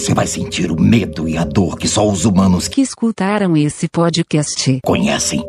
você vai sentir o medo e a dor que só os humanos que escutaram esse podcast conhecem.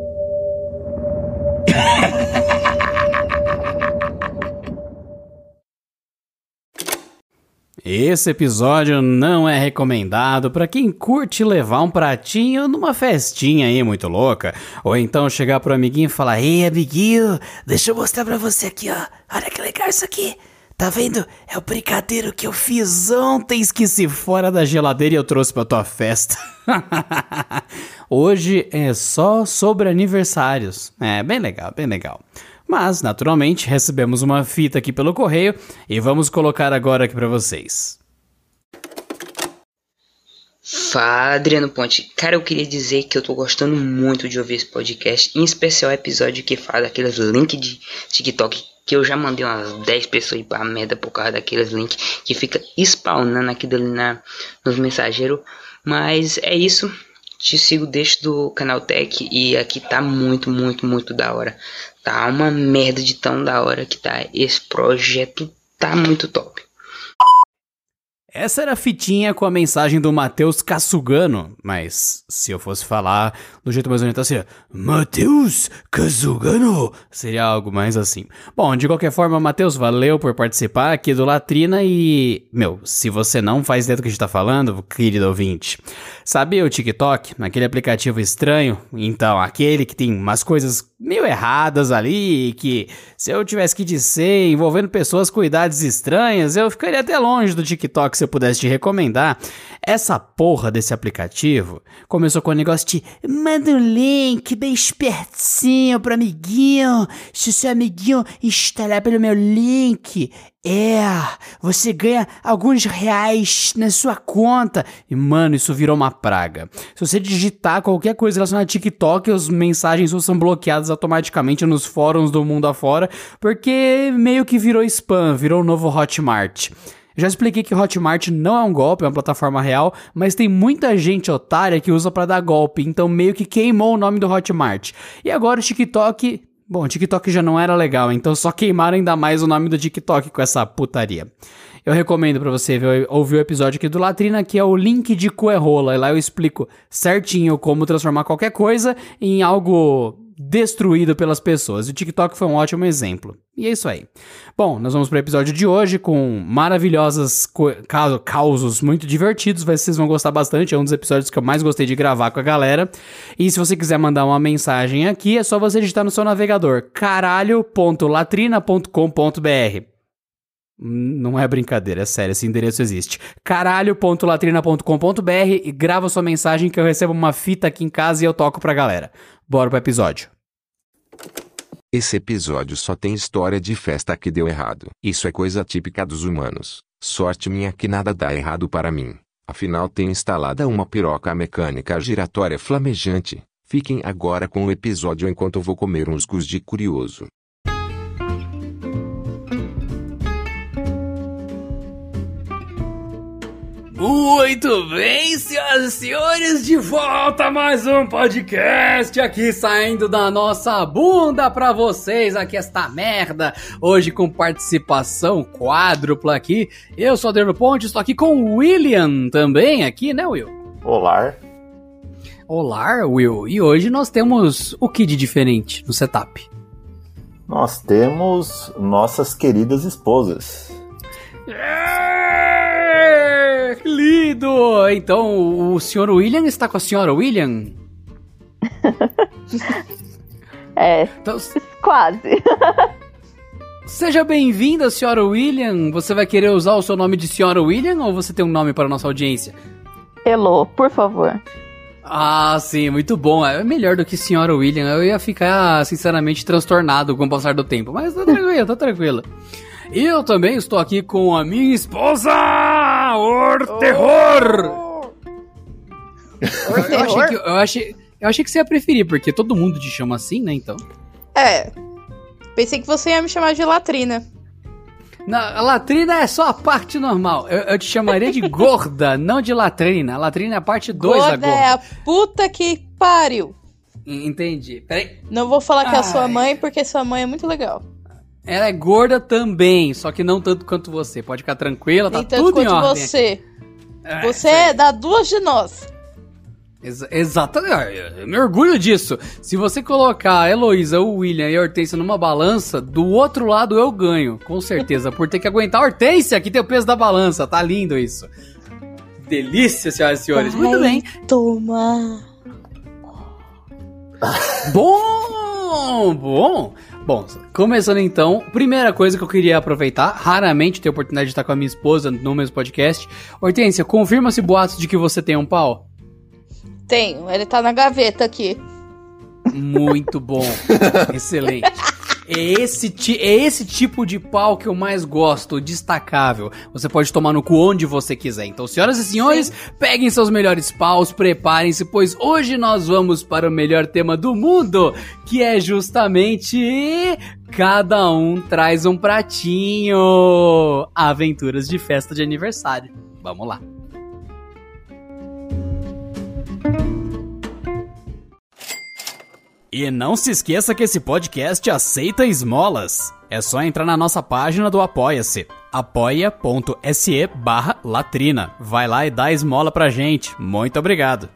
Esse episódio não é recomendado para quem curte levar um pratinho numa festinha aí muito louca, ou então chegar pro amiguinho e falar: "Ei, amiguinho, deixa eu mostrar para você aqui, ó. Olha que legal isso aqui. Tá vendo? É o brigadeiro que eu fiz ontem, esqueci fora da geladeira e eu trouxe pra tua festa. Hoje é só sobre aniversários. É bem legal, bem legal. Mas, naturalmente, recebemos uma fita aqui pelo correio e vamos colocar agora aqui para vocês. Fala, Adriano Ponte. Cara, eu queria dizer que eu tô gostando muito de ouvir esse podcast, em especial o episódio que fala daqueles links de TikTok que eu já mandei umas 10 pessoas pra merda por causa daqueles links que fica spawnando aquilo ali na, nos mensageiros. Mas é isso te sigo desde do canal Tech e aqui tá muito, muito, muito da hora. Tá uma merda de tão da hora que tá. Esse projeto tá muito top. Essa era a fitinha com a mensagem do Matheus Casugano, mas se eu fosse falar do jeito mais bonito assim, Matheus Casugano, seria algo mais assim. Bom, de qualquer forma, Matheus, valeu por participar aqui do Latrina e, meu, se você não faz ideia do que a gente tá falando, querido ouvinte, sabe o TikTok, aquele aplicativo estranho? Então, aquele que tem umas coisas meio erradas ali, que se eu tivesse que dizer envolvendo pessoas com idades estranhas, eu ficaria até longe do TikTok se eu pudesse te recomendar. Essa porra desse aplicativo começou com o negócio de manda um link bem espertinho pro amiguinho, se o seu amiguinho instalar pelo meu link, é, você ganha alguns reais na sua conta. E, mano, isso virou uma praga. Se você digitar qualquer coisa relacionada a TikTok, as mensagens são bloqueadas automaticamente nos fóruns do mundo afora, porque meio que virou spam, virou o novo Hotmart. Já expliquei que Hotmart não é um golpe, é uma plataforma real, mas tem muita gente otária que usa para dar golpe, então meio que queimou o nome do Hotmart. E agora o TikTok Bom, o TikTok já não era legal, então só queimaram ainda mais o nome do TikTok com essa putaria. Eu recomendo para você ver, ouvir o episódio aqui do Latrina, que é o link de Coerrola. E lá eu explico certinho como transformar qualquer coisa em algo destruído pelas pessoas. O TikTok foi um ótimo exemplo. E é isso aí. Bom, nós vamos para o episódio de hoje com maravilhosas causos muito divertidos. Vocês vão gostar bastante. É um dos episódios que eu mais gostei de gravar com a galera. E se você quiser mandar uma mensagem aqui, é só você digitar no seu navegador caralho.latrina.com.br. Não é brincadeira, é sério, esse endereço existe. caralho.latrina.com.br e grava sua mensagem que eu recebo uma fita aqui em casa e eu toco pra galera. Bora pro episódio. Esse episódio só tem história de festa que deu errado. Isso é coisa típica dos humanos. Sorte minha que nada dá errado para mim. Afinal tenho instalada uma piroca mecânica giratória flamejante. Fiquem agora com o episódio enquanto vou comer uns cus de curioso. Muito bem, senhoras e senhores, de volta a mais um podcast aqui saindo da nossa bunda pra vocês, aqui esta merda, hoje com participação quádrupla aqui. Eu sou Adriano Ponte, estou aqui com o William também aqui, né Will? Olá. Olá, Will. E hoje nós temos o que de diferente no setup? Nós temos nossas queridas esposas. É, lindo! Então, o senhor William está com a senhora William? é, Então, quase. seja bem-vinda, senhora William. Você vai querer usar o seu nome de senhora William ou você tem um nome para a nossa audiência? Elô, por favor. Ah, sim, muito bom. É melhor do que senhora William. Eu ia ficar, sinceramente, transtornado com o passar do tempo. Mas tá tranquilo, tá tranquilo. E eu também estou aqui com a minha esposa! Or terror! Eu, eu achei que, eu, achei, eu achei que você ia preferir, porque todo mundo te chama assim, né, então? É. Pensei que você ia me chamar de latrina. Na, a latrina é só a parte normal. Eu, eu te chamaria de gorda, não de latrina. A latrina é a parte 2 da Gorda é a puta que pariu. Entendi. Peraí. Não vou falar que é a sua mãe, porque sua mãe é muito legal. Ela é gorda também, só que não tanto quanto você. Pode ficar tranquila, tá tanto tudo em ordem. você. Você é da duas de nós. Exa exatamente. Eu me orgulho disso. Se você colocar a Heloísa, o William e a Hortência numa balança, do outro lado eu ganho. Com certeza. Por ter que aguentar a Hortência, que tem o peso da balança. Tá lindo isso. Delícia, senhoras e senhores. Muito bem. Toma. Bom, bom. Bom, começando então, primeira coisa que eu queria aproveitar, raramente tenho a oportunidade de estar com a minha esposa no mesmo podcast. Hortência, confirma-se boatos de que você tem um pau? Tenho, ele tá na gaveta aqui. Muito bom. Excelente. É esse, é esse tipo de pau que eu mais gosto, destacável. Você pode tomar no cu onde você quiser. Então, senhoras e senhores, peguem seus melhores paus, preparem-se, pois hoje nós vamos para o melhor tema do mundo, que é justamente cada um traz um pratinho. Aventuras de festa de aniversário. Vamos lá. E não se esqueça que esse podcast aceita esmolas. É só entrar na nossa página do Apoia-se, apoia.se barra latrina. Vai lá e dá esmola pra gente. Muito obrigado.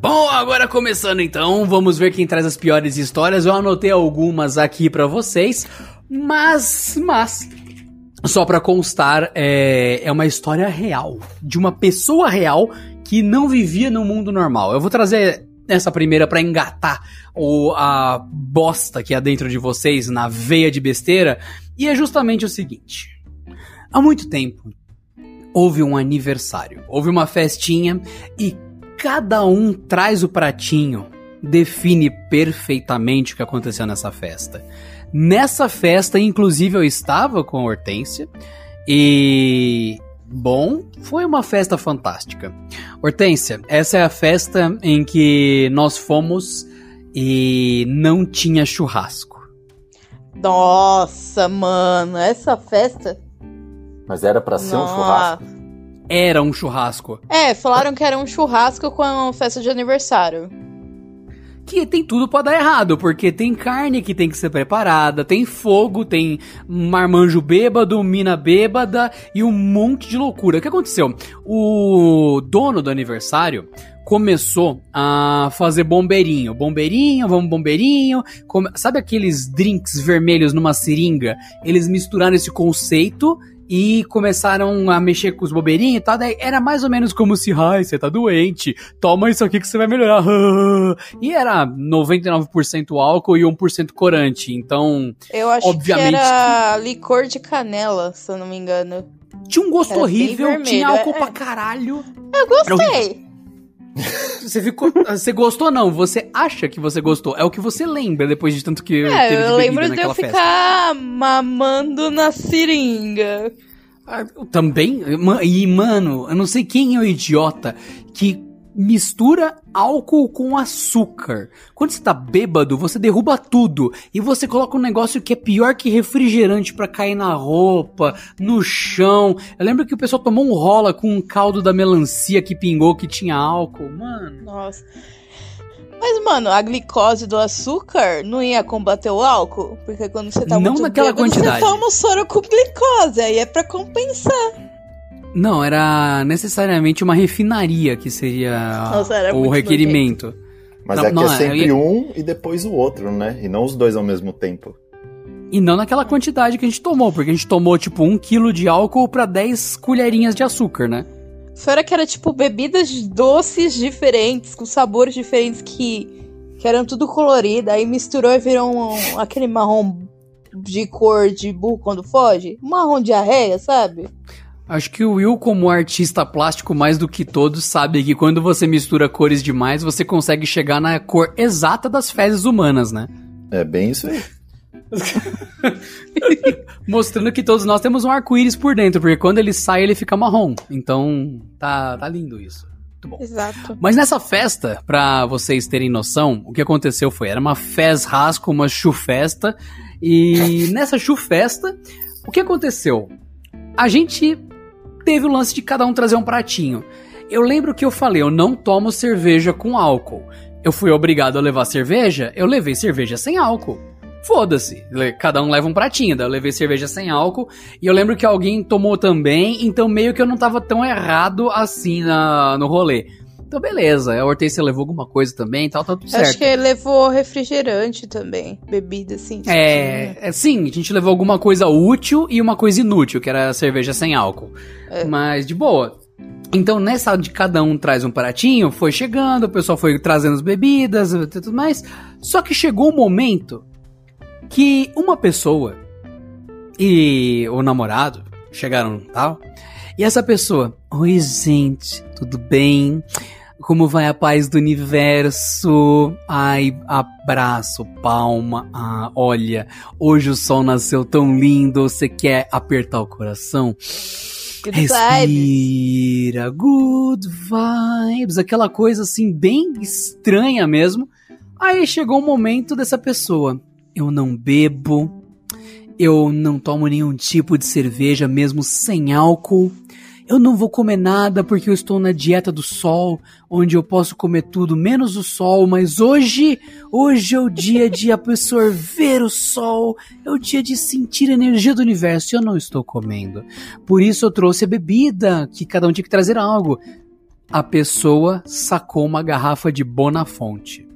Bom, agora começando então, vamos ver quem traz as piores histórias. Eu anotei algumas aqui pra vocês, mas, mas, só pra constar, é, é uma história real, de uma pessoa real que não vivia no mundo normal. Eu vou trazer essa primeira pra engatar o, a bosta que há dentro de vocês na veia de besteira, e é justamente o seguinte. Há muito tempo, houve um aniversário, houve uma festinha e cada um traz o pratinho, define perfeitamente o que aconteceu nessa festa. Nessa festa, inclusive, eu estava com a Hortência e. Bom, foi uma festa fantástica. Hortência, essa é a festa em que nós fomos e não tinha churrasco. Nossa, mano, essa festa. Mas era pra ser um Nossa. churrasco. Era um churrasco. É, falaram que era um churrasco com festa de aniversário. que tem tudo pra dar errado, porque tem carne que tem que ser preparada, tem fogo, tem marmanjo bêbado, mina bêbada e um monte de loucura. O que aconteceu? O dono do aniversário começou a fazer bombeirinho. Bombeirinho, vamos bombeirinho. Come- Sabe aqueles drinks vermelhos numa seringa? Eles misturaram esse conceito e começaram a mexer com os bobeirinhos e tal. Daí era mais ou menos como se, ai, você tá doente, toma isso aqui que você vai melhorar. E era 99% álcool e 1% corante. Então, Eu acho Obviamente que era licor de canela, se eu não me engano. tinha um gosto Era horrível, tinha álcool é. pra caralho. Eu gostei. Você ficou. Você gostou, não? Você acha que você gostou? É o que você lembra depois de tanto que teve É, de eu lembro de eu festa. ficar mamando na seringa. Ah, Também, e mano, eu não sei quem é o idiota que mistura álcool com açúcar. Quando você tá bêbado, você derruba tudo e você coloca um negócio que é pior que refrigerante pra cair na roupa, no chão. Eu lembro que o pessoal tomou um rola com um caldo da melancia que pingou que tinha álcool, mano. Nossa. Mas, mano, a glicose do açúcar não ia combater o álcool? Porque quando você tá Não muito naquela bêbado, quantidade. você toma um soro com glicose, aí é pra compensar. Não, era necessariamente uma refinaria que seria Nossa, era o requerimento. Mas Não, é que não, é eu sempre ia- um e depois o outro, né? E não os dois ao mesmo tempo. E não naquela quantidade que a gente tomou, porque a gente tomou tipo um quilo de álcool pra 10 colherinhas de açúcar, né? Fora que era tipo bebidas doces diferentes, com sabores diferentes que, que eram tudo colorido, aí misturou e virou um- aquele marrom de cor de burro quando foge. Um marrom diarreia, sabe? Acho que o Will, como artista plástico mais do que todos, sabe que quando você mistura cores demais, você consegue chegar na cor exata das fezes humanas, né? É bem isso aí. Mostrando que todos nós temos um arco-íris por dentro, porque quando ele sai, ele fica marrom. Então, tá, tá lindo isso. Muito bom. Exato. Mas nessa festa, pra vocês terem noção, o que aconteceu foi, era uma fez rasco, uma chufesta, e nessa chufesta, o que aconteceu? A gente teve o lance de cada um trazer um pratinho. Eu lembro que eu falei, eu não tomo cerveja com álcool. Eu fui obrigado a levar cerveja, eu levei cerveja sem álcool. Foda-se, cada um leva um pratinho, daí eu levei cerveja sem álcool, e eu lembro que alguém tomou também, então meio que eu não tava tão errado assim na, no rolê. Então beleza, a Hortência levou alguma coisa também e tal, tá tudo certo. Acho que levou refrigerante também. Bebida, assim. É, é, sim, a gente levou alguma coisa útil e uma coisa inútil, que era cerveja sem álcool. É. Mas de boa. Então, nessa de cada um traz um pratinho, foi chegando, o pessoal foi trazendo as bebidas e tudo mais. Só que chegou um momento que uma pessoa e o namorado chegaram tal. E essa pessoa, oi gente, tudo bem? Como vai a paz do universo? Ai, abraço, palma. Ah, olha, hoje o sol nasceu tão lindo. Você quer apertar o coração? Good vibes. Respira, good vibes, aquela coisa assim bem estranha mesmo. Aí chegou o momento dessa pessoa. Eu não bebo, eu não tomo nenhum tipo de cerveja, mesmo sem álcool. Eu não vou comer nada porque eu estou na dieta do sol, onde eu posso comer tudo menos o sol, mas hoje, hoje é o dia de absorver o sol, é o dia de sentir a energia do universo e eu não estou comendo. Por isso eu trouxe a bebida, que cada um tinha que trazer algo. A pessoa sacou uma garrafa de Bonafonte.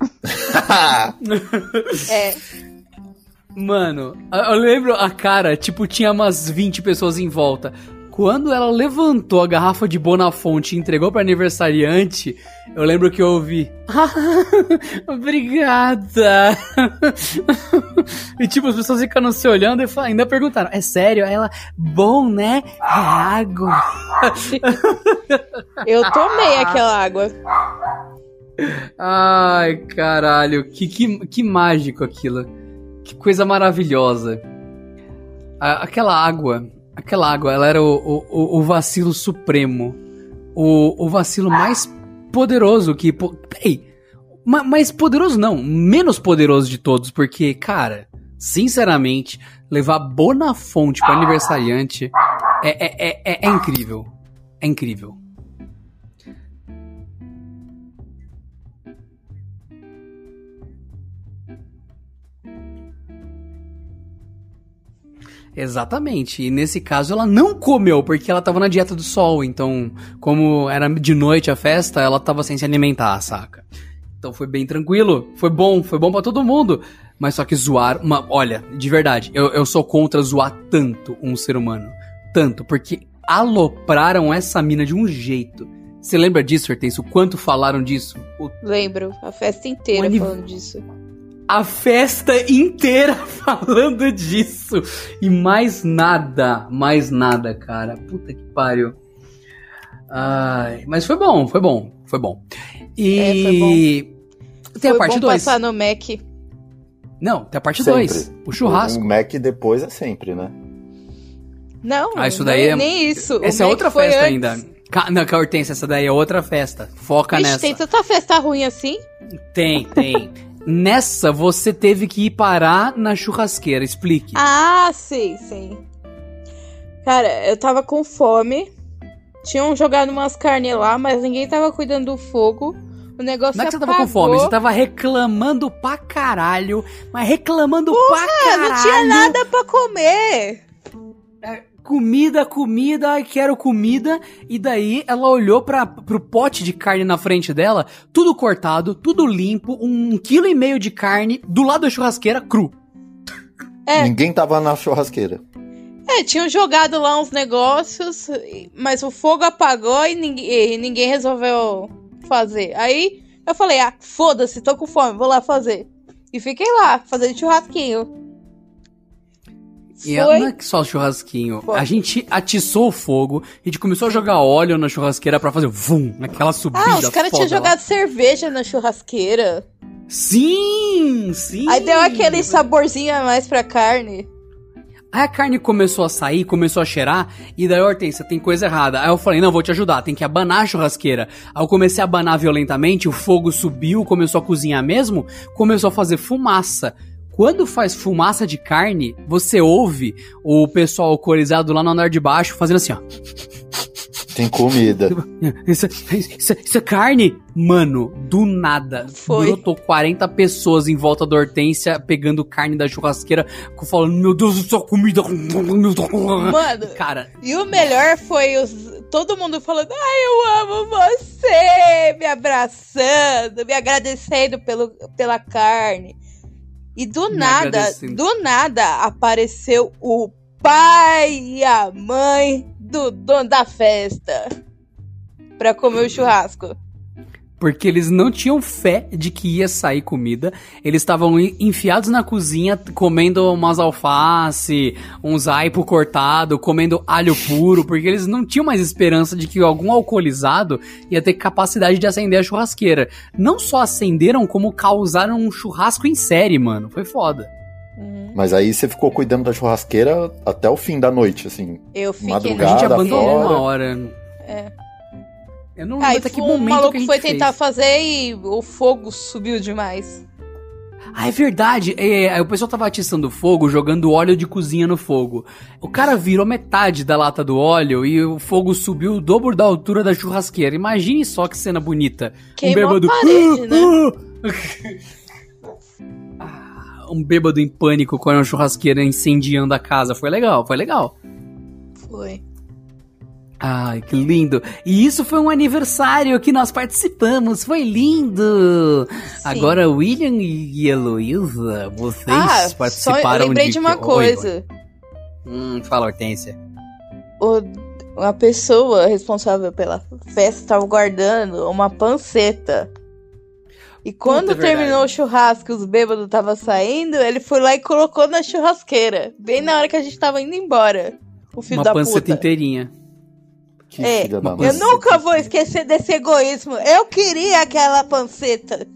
É. Mano, eu lembro a cara, tipo, tinha umas 20 pessoas em volta. Quando ela levantou a garrafa de Bonafonte e entregou pra aniversariante, eu lembro que eu ouvi. "Ah, Obrigada! e tipo, as pessoas ficaram se olhando e fa- ainda perguntaram: É sério? Aí ela, bom, né? É água. Eu tomei aquela água. Ai, caralho, que, que, que mágico aquilo. Que coisa maravilhosa. A- aquela água, aquela água, ela era o, o- o, vacilo supremo. O, o vacilo mais poderoso que. Peraí. Ma- mais poderoso não, menos poderoso de todos, porque, cara, sinceramente, levar Bonafonte pro aniversariante é, é, é, é, é incrível. É incrível. Exatamente. E nesse caso ela não comeu porque ela tava na dieta do sol. Então, como era de noite a festa, ela tava sem se alimentar, saca? Então foi bem tranquilo. Foi bom, foi bom pra todo mundo. Mas só que zoar. Uma, olha, de verdade, eu, eu sou contra zoar tanto um ser humano. Tanto, porque alopraram essa mina de um jeito. Você lembra disso, Hortêncio? O quanto falaram disso? O Lembro, a festa inteira aniv- falando disso. A festa inteira falando disso. E mais nada, mais nada, cara. Puta que pariu. Ai, mas foi bom, foi bom, foi bom. E É, foi tem a Foi parte bom 2. passar no Mac. Não, tem a parte Sempre. 2. O churrasco. O Mac depois é sempre, né? Não, Ah, isso daí nem, é- nem isso. O Essa é Mac outra festa antes. ainda. Não, a Hortência, essa daí é outra festa. Foca Vixe, nessa. tem tanta festa ruim assim? Tem, tem. Nessa, você teve que ir parar na churrasqueira. Explique. Ah, sim, sim. Cara, eu tava com fome. Tinham jogado umas carnes lá, mas ninguém tava cuidando do fogo. O negócio Não é que você tava com fome, você tava reclamando pra caralho, mas reclamando pra Ah, caralho. não tinha nada pra comer. Comida, comida, ai, quero comida. E daí ela olhou pra, pro pote de carne na frente dela, tudo cortado, tudo limpo, um quilo e meio de carne do lado da churrasqueira cru. É. Ninguém tava na churrasqueira. É, tinham jogado lá uns negócios, mas o fogo apagou e ninguém, e ninguém resolveu fazer. Aí eu falei, ah, foda-se, tô com fome, vou lá fazer. E fiquei lá, fazendo churrasquinho. E ela Foi. não é que só Foi. churrasquinho. A gente atiçou o fogo, a gente começou a jogar óleo na churrasqueira pra fazer vum, naquela subida Ah, os caras tinham jogado cerveja na churrasqueira. Sim, sim. Aí deu aquele saborzinho a mais pra carne. Aí a carne começou a sair, começou a cheirar, e daí, Hortência, tem coisa errada. Aí eu falei, não, vou te ajudar, tem que abanar a churrasqueira. Aí eu comecei a abanar violentamente, o fogo subiu, começou a cozinhar mesmo, começou a fazer fumaça. Quando faz fumaça de carne, você ouve o pessoal alcoolizado lá no andar de baixo fazendo assim, ó. Tem comida. Isso, isso, isso é carne? Mano, do nada. Foi. Brotou 40 pessoas em volta da Hortência pegando carne da churrasqueira, falando: Meu Deus do céu, comida. Mano, Cara, e o melhor foi os, todo mundo falando: Ai, eu amo você! Me abraçando, me agradecendo pelo, pela carne. E do Me nada, agradecendo. do nada, apareceu o pai e a mãe do dono da festa pra comer o churrasco. Porque eles não tinham fé de que ia sair comida. Eles estavam en- enfiados na cozinha, comendo umas alface, uns aipo cortado, comendo alho puro, porque eles não tinham mais esperança de que algum alcoolizado ia ter capacidade de acender a churrasqueira. Não só acenderam, como causaram um churrasco em série, mano. Foi foda. Mas aí você ficou cuidando da churrasqueira até o fim da noite, assim. Eu fiquei A Madrugada. gente Nada abandonou fora. uma hora. É. Eu não lembro Aí até que o momento maluco que foi fez. tentar fazer e o fogo subiu demais. Ah, é verdade. É, aí o pessoal tava atiçando fogo, jogando óleo de cozinha no fogo. O cara virou metade da lata do óleo e o fogo subiu o dobro da altura da churrasqueira. Imagine só que cena bonita. Queimou um bêbado. a parede, né? Ah, um bêbado em pânico com a churrasqueira incendiando a casa. Foi legal, foi legal. Foi. Ai, que lindo. E isso foi um aniversário que nós participamos. Foi lindo. Agora, William e Heloísa, vocês Ah, só participaram eu lembrei de, uma Oi, oi. coisa. Hum, fala, Hortência. O, uma pessoa responsável pela festa estava guardando uma panceta. E quando Puta, é verdade. terminou o churrasco e os bêbados estavam saindo, ele foi lá e colocou na churrasqueira. Bem na hora que a gente tava indo embora. O filho Uma da panceta puta. inteirinha. Que É, filha da mãe. Eu nunca vou esquecer desse egoísmo. Eu queria aquela panceta.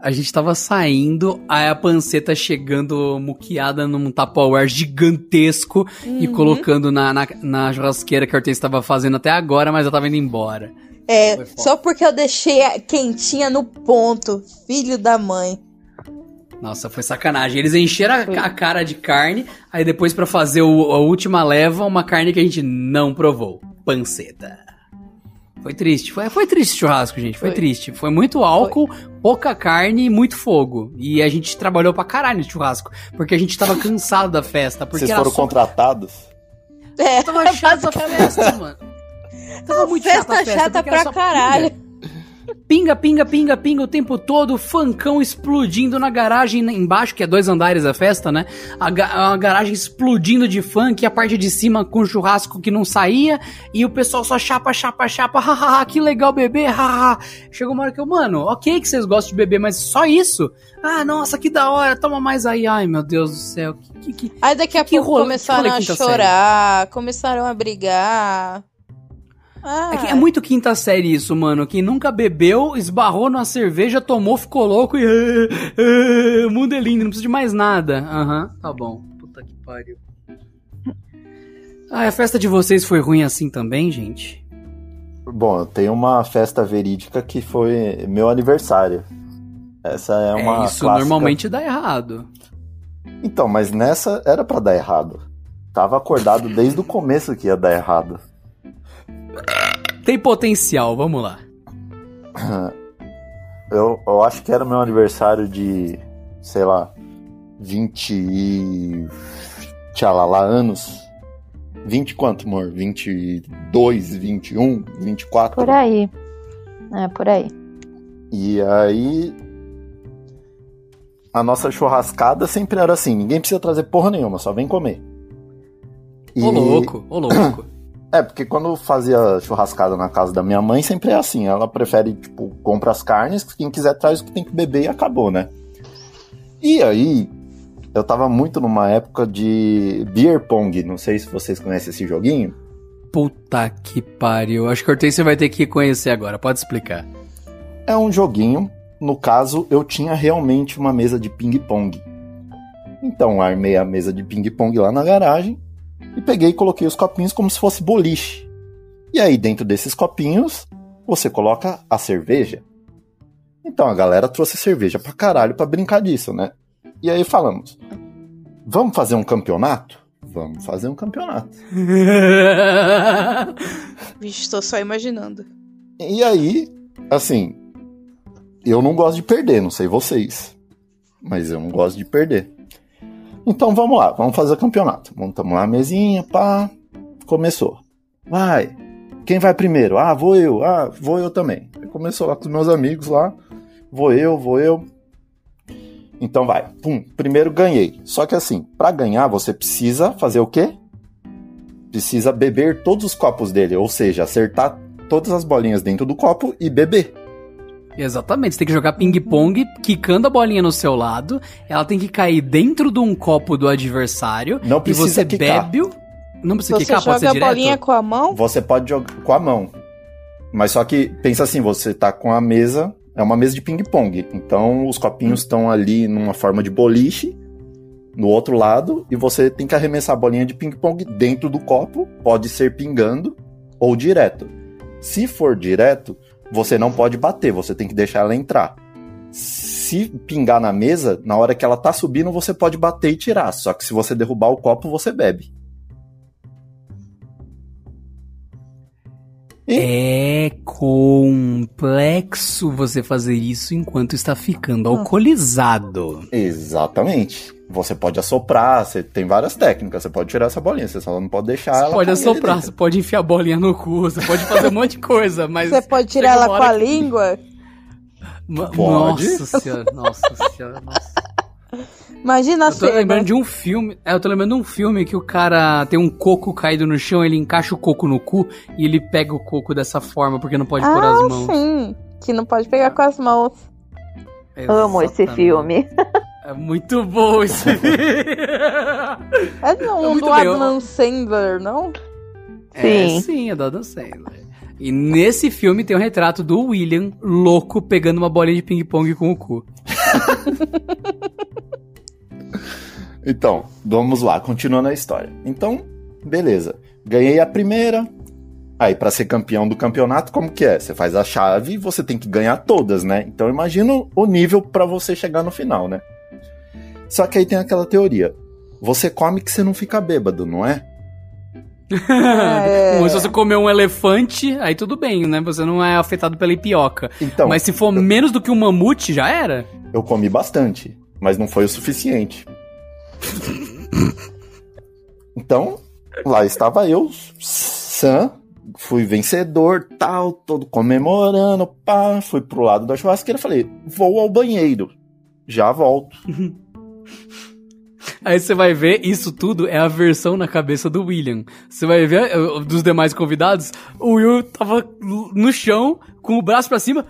A gente tava saindo, aí a panceta chegando muqueada num Tupperware gigantesco e Uhum. colocando na, na, na churrasqueira que a Hortência tava fazendo até agora, mas eu tava indo embora. É, só porque eu deixei a quentinha no ponto. Filho da mãe. Nossa, foi sacanagem. Eles encheram a, a cara de carne, aí depois pra fazer o- a última leva, uma carne que a gente não provou. Panceta. Foi triste. Foi, foi triste o churrasco, gente. Foi, Foi. triste. Foi muito álcool, pouca carne e muito fogo. E a gente trabalhou pra caralho no churrasco. Porque a gente tava cansado da festa. Porque Vocês foram só- contratados? É, Tava chata a festa, mano. Tava muito festa chata a festa. chata pra caralho. pinga. Pinga, pinga, pinga, pinga o tempo todo, funkão explodindo na garagem embaixo, que é dois andares a festa, né? A, ga- a garagem explodindo de funk, a parte de cima com churrasco que não saía, e o pessoal só chapa, chapa, chapa, hahaha, que legal beber, hahaha. Chegou uma hora que eu, mano, ok que vocês gostam de beber, mas só isso? Ah, nossa, que da hora, toma mais aí, ai meu Deus do céu, que, que, que... Aí daqui a Que pouco começaram a quinta chorar, começaram a brigar. Ah, É, que é muito quinta série isso, mano. Quem nunca bebeu, esbarrou numa cerveja, tomou, ficou louco e. o mundo é lindo, não precisa de mais nada. Aham, tá bom. Puta que pariu. Ah, a festa de vocês foi ruim assim também, gente? Bom, eu tenho uma festa verídica que foi meu aniversário. Essa é uma é, isso clássica. normalmente dá errado. Então, mas nessa era pra dar errado. Tava acordado desde o começo que ia dar errado. Tem potencial, vamos lá. Eu, eu acho que era meu aniversário de, sei lá, 20 e... tchalala anos. 20 quanto, amor? 22, 21, 24? Por aí. É, por aí. E aí. A nossa churrascada sempre era assim: ninguém precisa trazer porra nenhuma, só vem comer. E- Ô louco, ô louco. É, porque quando fazia churrascada na casa da minha mãe, sempre é assim: ela prefere, tipo, compra as carnes, quem quiser traz o que tem que beber e acabou, né? E aí, eu tava muito numa época de beer pong, não sei se vocês conhecem esse joguinho. Puta que pariu. Acho que a Hortência vai ter que conhecer agora, pode explicar. É um joguinho. No caso, eu tinha realmente uma mesa de ping-pong. Então, armei a mesa de ping-pong lá na garagem e peguei e coloquei os copinhos como se fosse boliche. E aí, dentro desses copinhos, você coloca a cerveja. Então, a galera trouxe cerveja pra caralho pra brincar disso, né? E aí falamos: vamos fazer um campeonato? Vamos fazer um campeonato. Vixe, tô só imaginando. E aí, assim, eu não gosto de perder, não sei vocês. Mas eu não gosto de perder. Então vamos lá, vamos fazer campeonato. Montamos lá a mesinha, pá. Começou. Vai. Quem vai primeiro? Ah, vou eu. Ah, vou eu também. Começou lá com os meus amigos lá. Vou eu, vou eu. Então vai. Pum, primeiro ganhei. Só que assim, para ganhar você precisa fazer o quê? Precisa beber todos os copos dele, ou seja, acertar todas as bolinhas dentro do copo e beber. Exatamente, você tem que jogar ping-pong, quicando a bolinha no seu lado, ela tem que cair dentro de um copo do adversário, Não e você quicar. bebe o... Não precisa Você quicar, pode ser joga a direto? bolinha com a mão? Você pode jogar com a mão. Mas só que pensa assim, você tá com a mesa, é uma mesa de ping-pong. Então os copinhos estão ali numa forma de boliche no outro lado e você tem que arremessar a bolinha de ping-pong dentro do copo, pode ser pingando ou direto. Se for direto, você não pode bater, você tem que deixar ela entrar. Se pingar na mesa, na hora que ela tá subindo, você pode bater e tirar. Só que se você derrubar o copo, você bebe. É complexo você fazer isso enquanto está ficando alcoolizado. Exatamente. Você pode assoprar, você tem várias técnicas, você pode tirar essa bolinha, você só não pode deixar Você ela. pode assoprar, você pode enfiar a bolinha no cu, você pode fazer um monte de coisa, mas. Você pode tirar ela com a que- língua? Ma- Pode. Nossa senhora, nossa senhora, nossa. Imagina a Eu tô cena. lembrando de um filme. É, eu tô lembrando de um filme que o cara tem um coco caído no chão, ele encaixa o coco no cu e ele pega o coco dessa forma porque não pode pôr as Ah, mãos. sim. Que não pode pegar com as mãos. Amo esse Exatamente. filme. É muito bom esse filme. É não, É muito do bem, eu- Adam Sandler, não? É, Sim. sim, é do Adam Sandler. E nesse filme tem um retrato do William louco pegando uma bolinha de ping-pong com o cu. Então, vamos lá, continuando a história. Então, beleza. Ganhei a primeira. Aí, pra ser campeão do campeonato, como que é? Você faz a chave e você tem que ganhar todas, né? Então, imagina o nível pra você chegar no final, né? Só que aí tem aquela teoria. Você come que você não fica bêbado, não é? É. Se você comer um elefante, aí tudo bem, né? Você não é afetado pela ipioca. Então, Mas se for menos do que um mamute, já era? eu comi bastante, mas não foi o suficiente. Então, lá estava eu, Sam, fui vencedor, tal, todo comemorando, pá, fui pro lado da churrasqueira, falei, vou ao banheiro, já volto. Aí você vai ver, isso tudo é a versão na cabeça do William. Você vai ver eh, dos demais convidados, o Will tava no chão, com o braço pra cima.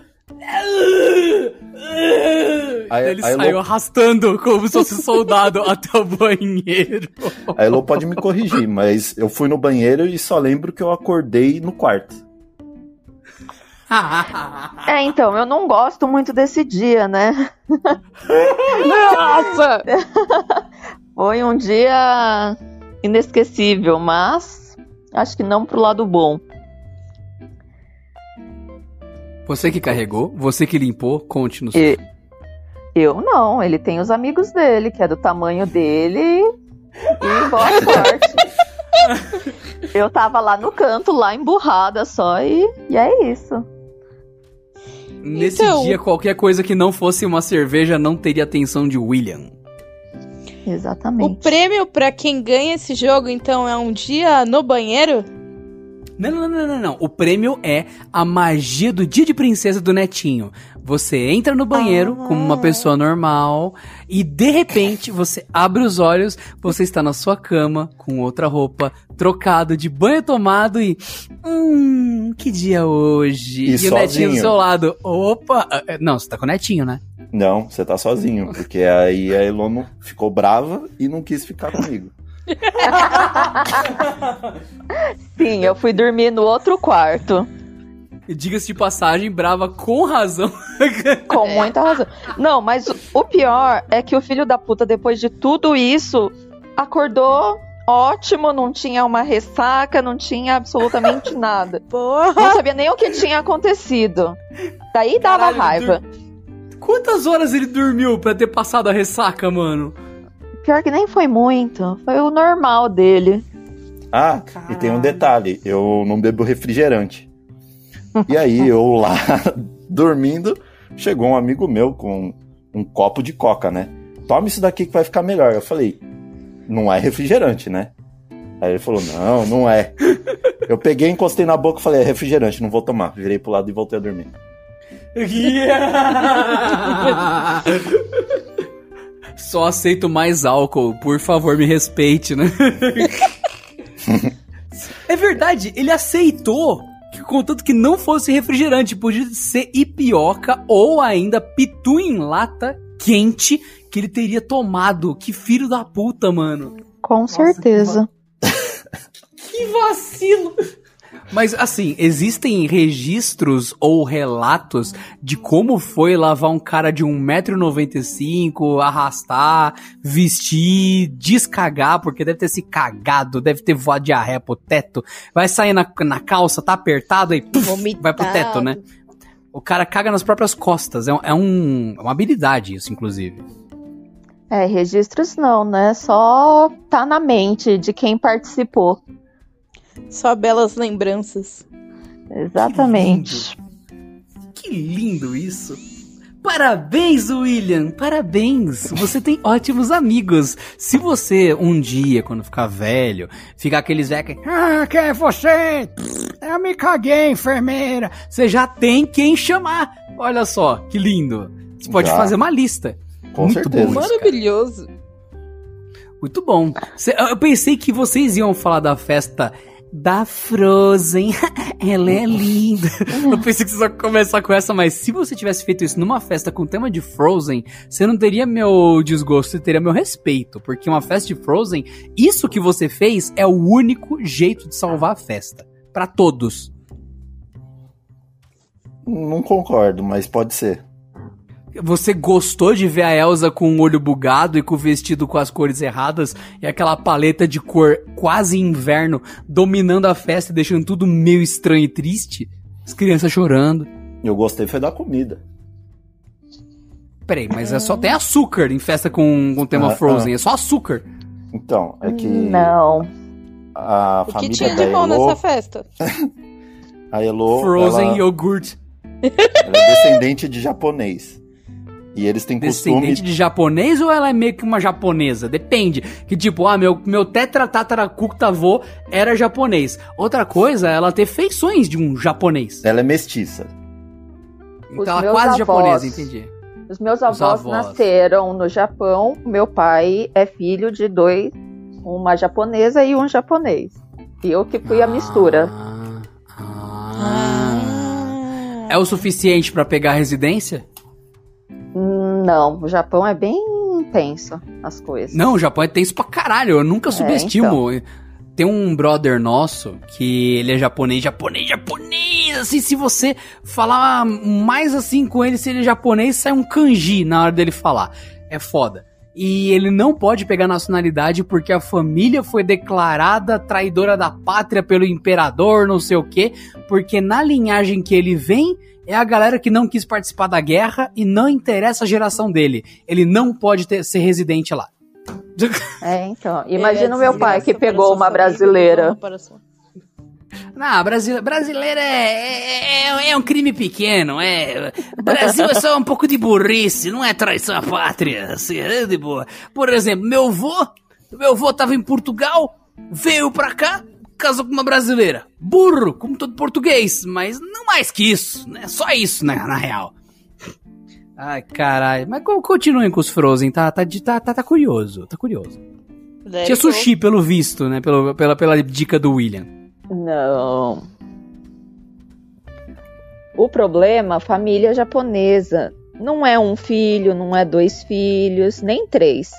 Aí- ele aí saiu Lou- arrastando como se fosse soldado até o banheiro. A Elo pode me corrigir, mas eu fui no banheiro e só lembro que eu acordei no quarto. É, então, eu não gosto muito desse dia, né? Nossa! Foi um dia inesquecível, mas acho que não pro lado bom. Você que carregou, você que limpou, conte-nos. E eu não, ele tem os amigos dele, que é do tamanho dele. E boa sorte. Eu tava lá no canto, lá emburrada só, e, e é isso. Nesse Então- dia, qualquer coisa que não fosse uma cerveja não teria atenção de William. O Exatamente. prêmio pra quem ganha esse jogo, então, é um dia no banheiro? Não, não, não, não, não. O prêmio é a magia do dia de princesa do netinho. Você entra no banheiro Ah. como uma pessoa normal e de repente você abre os olhos, você está na sua cama com outra roupa, trocado de banho tomado e hum, que dia hoje? E o netinho do seu lado. Opa, ah, eh, não, você tá com o netinho, né? Não, você tá sozinho, porque aí a Elono ficou brava e não quis ficar comigo. Sim, eu fui dormir no outro quarto. E Diga-se de passagem, brava com razão. Com muita razão. Não, mas o- o pior é que o filho da puta, depois de tudo isso, acordou ótimo, não tinha uma ressaca, não tinha absolutamente nada. Porra! Não sabia nem o que tinha acontecido. Daí dava Caralho, raiva. Quantas horas ele dormiu pra ter passado a ressaca, mano? Pior que nem foi muito. Foi o normal dele. Ah, e tem um detalhe: eu não bebo refrigerante. E aí, eu lá, dormindo, chegou um amigo meu com um copo de coca, né? Toma isso daqui que vai ficar melhor. Eu falei, não é refrigerante, né? Aí ele falou, não, não é. Eu peguei, encostei na boca e falei, é refrigerante, não vou tomar. Virei pro lado e voltei a dormir. Só aceito mais álcool, por favor, me respeite, né? é verdade, ele aceitou que contanto que não fosse refrigerante, podia ser ipioca ou ainda pitu em lata quente que ele teria tomado. Que filho da puta, mano. Com certeza. Que vacilo! Mas assim, existem registros ou relatos de como foi lavar um cara de 1,95m, arrastar, vestir, descagar, porque deve ter se cagado, deve ter voado diarreia pro teto, vai sair na, na calça, tá apertado e vai pro teto, né? O cara caga nas próprias costas, é, é um, é uma habilidade isso, inclusive. É, registros não, né? Só tá na mente de quem participou. Só belas lembranças. Exatamente. Que lindo isso! Parabéns, William! Parabéns! Você tem ótimos amigos. Se você, um dia, quando ficar velho, ficar aqueles velhos que. Ah, quem é você? Eu me caguei, enfermeira. Você já tem quem chamar. Olha só, que lindo. Você pode Já. fazer uma lista. Com Muito certeza. bom. Maravilhoso. Muito bom. Eu pensei que vocês iam falar da festa da Frozen. Ela é linda. Eu pensei que vocês iam começar com essa, mas se você tivesse feito isso numa festa com tema de Frozen, você não teria meu desgosto, você teria meu respeito. Porque uma festa de Frozen, isso que você fez é o único jeito de salvar a festa. Pra todos. Não concordo, mas pode ser. Você gostou de ver a Elsa com o olho bugado e com o vestido com as cores erradas e aquela paleta de cor quase inverno dominando a festa e deixando tudo meio estranho e triste? As crianças chorando. Eu gostei foi da comida. Peraí, mas é só tem açúcar em festa com, com tema Ah, Frozen, ah. é só açúcar. Então, é que Não. a O que família tinha da de bom Elo, nessa festa? a Elo, Frozen ela, yogurt. ela é descendente de japonês. E eles têm costume Descendente de japonês ou ela é meio que uma japonesa? Depende. Que tipo, ah, meu, meu tetra tataracuctavô era japonês. Outra coisa é ela ter feições de um japonês. Ela é mestiça. Os Então ela é quase avós. japonesa, entendi. Os meus Os avós, avós. nasceram no Japão. Meu pai é filho de dois, uma japonesa e um japonês. E eu que fui a mistura. Ah, ah. É o suficiente pra pegar a residência? Não, o Japão é bem intenso as coisas. Não, o Japão é tenso pra caralho, eu nunca subestimo. Tem um brother nosso que ele é japonês, japonês, japonês. Assim, se você falar mais assim com ele, se ele é japonês, sai um kanji na hora dele falar. É foda. E ele não pode pegar nacionalidade porque a família foi declarada traidora da pátria pelo imperador, não sei o quê. Porque na linhagem que ele vem, é a galera que não quis participar da guerra e não interessa a geração dele. Ele não pode ter- ser residente lá. É, então. Ele Imagina é o meu pai que pegou uma família, brasileira. sua- Não, brasile- brasileiro é, é, é- é um crime pequeno. É, Brasil é só um pouco de burrice, não é traição à pátria. Assim, é de boa. Por exemplo, meu avô, meu avô tava em Portugal, veio pra cá, casou com uma brasileira. Burro, como todo português, mas não mais que isso, né? Só isso, né, na real. Ai, caralho. Mas co- continuem com os Frozen, tá, tá, tá, tá, tá curioso, tá curioso. Tinha sushi, pelo visto, né? Pelo, pela, pela dica do William. Não. O problema, família japonesa. Não é um filho, não é dois filhos, nem três.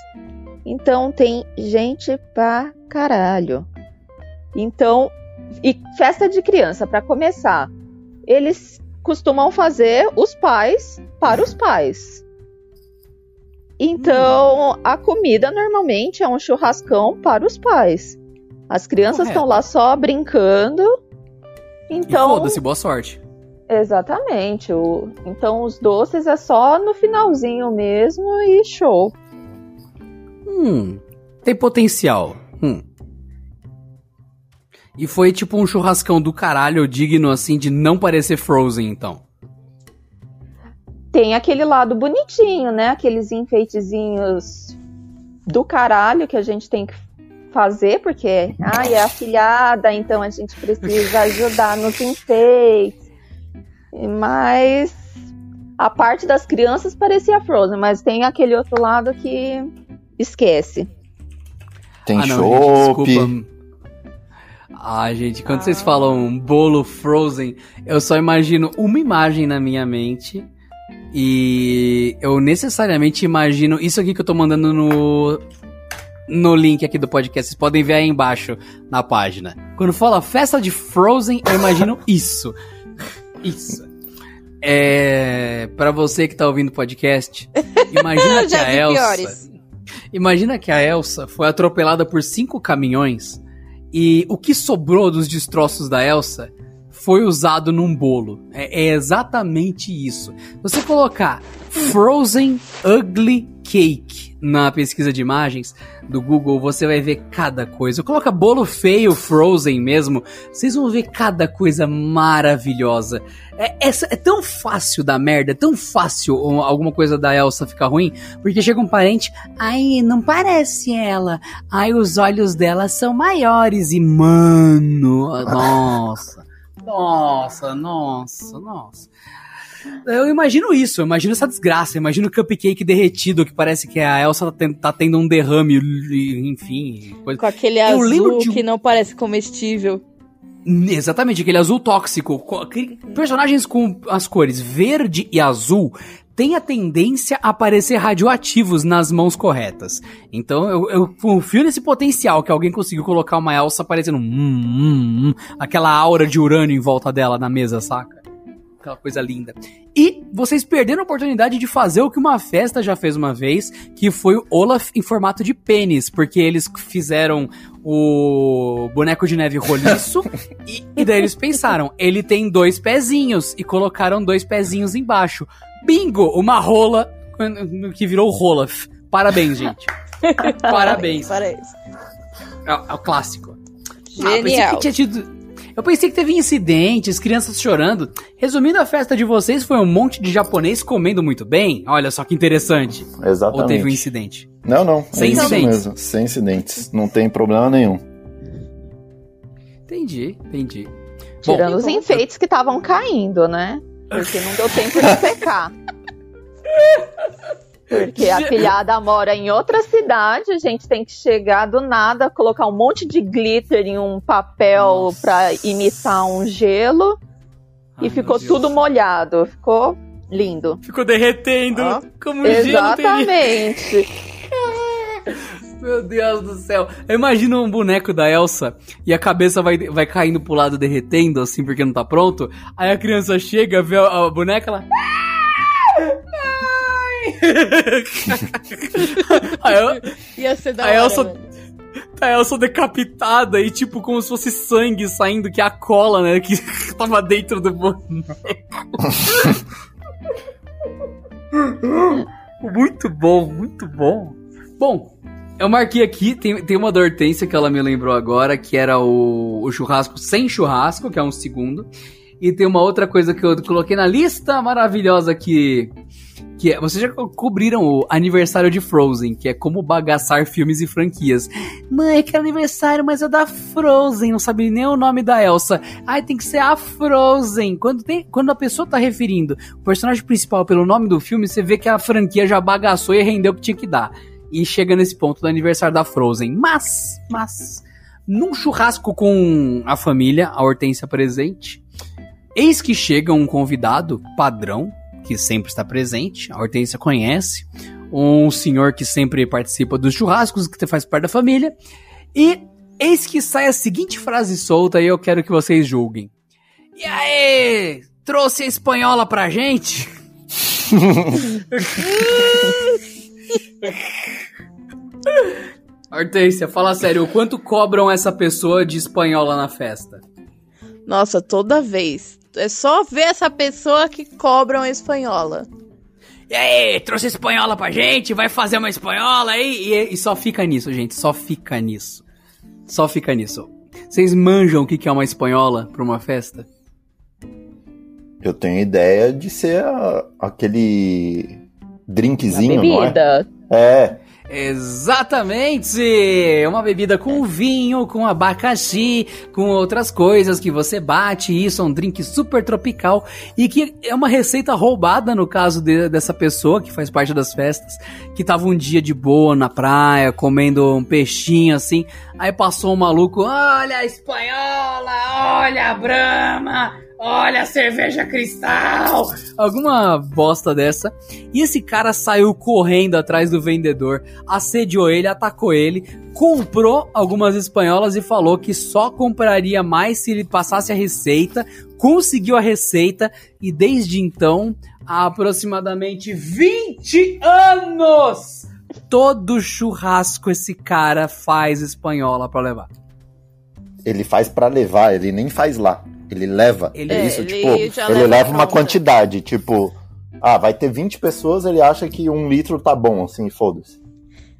Então tem gente pra caralho. Então, e festa de criança, pra começar. Eles costumam fazer os pais para os pais. Então, a comida normalmente é um churrascão para os pais. As crianças estão lá só brincando. Então, foda-se, boa sorte. exatamente. O, então, os doces é só no finalzinho mesmo e show. Hum, tem potencial. Hum. E foi tipo um churrascão do caralho, digno assim de não parecer Frozen, então. Tem aquele lado bonitinho, né? Aqueles enfeitezinhos do caralho que a gente tem que fazer, porque ah, é afilhada, então a gente precisa ajudar nos enfeites. Mas a parte das crianças parecia Frozen, mas tem aquele outro lado que esquece. Tem ah, chopp. Ah, gente, quando vocês falam bolo Frozen, eu só imagino uma imagem na minha mente. E eu necessariamente imagino isso aqui que eu tô mandando no no link aqui do podcast. Vocês podem ver aí embaixo na página. Quando fala festa de Frozen, eu imagino isso. Isso. É, para você que tá ouvindo o podcast, imagina que a Elsa, piores. imagina que a Elsa foi atropelada por cinco caminhões e o que sobrou dos destroços da Elsa foi usado num bolo. É, é exatamente isso. Você colocar Frozen Ugly Cake na pesquisa de imagens do Google, você vai ver cada coisa. Coloca bolo feio Frozen mesmo, vocês vão ver cada coisa maravilhosa. É, essa, é tão fácil da merda, é tão fácil um- alguma coisa da Elsa ficar ruim, porque chega um parente, ai, não parece ela. Ai, os olhos dela são maiores e mano, nossa. Nossa, nossa, nossa. Eu imagino isso, eu imagino essa desgraça, eu imagino o cupcake derretido que parece que a Elsa tá ten- tá tendo um derrame, enfim. Coisa. Com aquele Eu azul de que não parece comestível. Exatamente, aquele azul tóxico. Personagens com as cores verde e azul têm a tendência a parecer radioativos nas mãos corretas. Então eu, eu confio nesse potencial que alguém conseguiu colocar uma Elsa parecendo hum, hum, hum, aquela aura de urânio em volta dela na mesa, saca? Aquela coisa linda. E vocês perderam a oportunidade de fazer o que uma festa já fez uma vez, que foi o Olaf em formato de pênis, porque eles fizeram o boneco de neve roliço e, e daí eles pensaram, ele tem dois pezinhos e colocaram dois pezinhos embaixo. Bingo, uma rola que virou o Olaf. Parabéns, gente. Parabéns. Parece. É, é o clássico. Ah, pensei Genial. que tinha tido. Eu pensei que teve incidentes, crianças chorando. Resumindo, a festa de vocês foi um monte de japonês comendo muito bem. Olha só que interessante. Ou Exatamente. teve um incidente? Não, não. Sem é isso incidentes. mesmo. Sem incidentes. Não tem problema nenhum. Entendi, entendi. Bom, Tirando os enfeites que estavam caindo, né? Porque não deu tempo de secar. Porque a filhada mora em outra cidade, a gente tem que chegar do nada, colocar um monte de glitter em um papel Nossa. pra imitar um gelo Ai, e ficou Deus. tudo molhado. Ficou lindo. Ficou derretendo Ah, como gelo teria. Exatamente. Meu Deus do céu. Eu imagino um boneco da Elsa e a cabeça vai, vai caindo pro lado derretendo, assim, porque não tá pronto. Aí a criança chega, vê a, a boneca, ela... Aí eu, Ia ser da A hora, Elsa- velho. a Elsa decapitada e tipo como se fosse sangue saindo, que é a cola, né, que tava dentro do boneco. muito bom, muito bom. Bom, eu marquei aqui, tem, tem uma da Hortência que ela me lembrou agora, que era o, o churrasco sem churrasco, que é um segundo. E tem uma outra coisa que eu coloquei na lista maravilhosa que. Que é, vocês já co- cobriram o aniversário de Frozen, que é como bagaçar filmes e franquias. Mãe, eu quero aniversário, mas é da Frozen, não sabe nem o nome da Elsa. Ai, tem que ser a Frozen. Quando, tem, quando a pessoa tá referindo o personagem principal pelo nome do filme, você vê que a franquia já bagaçou e rendeu o que tinha que dar. E chega nesse ponto do aniversário da Frozen. Mas, mas, num churrasco com a família, a Hortência presente, eis que chega um convidado padrão, que sempre está presente, a Hortência conhece, um senhor que sempre participa dos churrascos, que faz parte da família, e eis que sai a seguinte frase solta e eu quero que vocês julguem. E aí, trouxe a espanhola pra gente? Hortência, fala sério, o quanto cobram essa pessoa de espanhola na festa? Nossa, toda vez. É só ver essa pessoa que cobra uma espanhola. E aí, trouxe espanhola pra gente? Vai fazer uma espanhola aí? E, e só fica nisso, gente. Só fica nisso. Só fica nisso. Vocês manjam o que que é uma espanhola pra uma festa? Eu tenho ideia de ser a- aquele drinkzinho, não é? Bebida. É, Exatamente! Uma bebida com vinho, com abacaxi, com outras coisas que você bate. Isso é um drink super tropical e que é uma receita roubada no caso de- dessa pessoa que faz parte das festas, que tava um dia de boa na praia, comendo um peixinho assim. Aí passou um maluco: Olha a espanhola, olha a brama, olha a cerveja cristal. Alguma bosta dessa. E esse cara saiu correndo atrás do vendedor, assediou ele, atacou ele, comprou algumas espanholas e falou que só compraria mais se ele passasse a receita, conseguiu a receita e desde então, há aproximadamente 20 anos, todo churrasco esse cara faz espanhola pra levar. ele faz pra levar, ele nem faz lá. Ele leva. Ele- é isso, ele tipo, ele leva leva uma quantidade, tipo, ah, vai ter 20 pessoas, ele acha que um litro tá bom, assim, foda-se.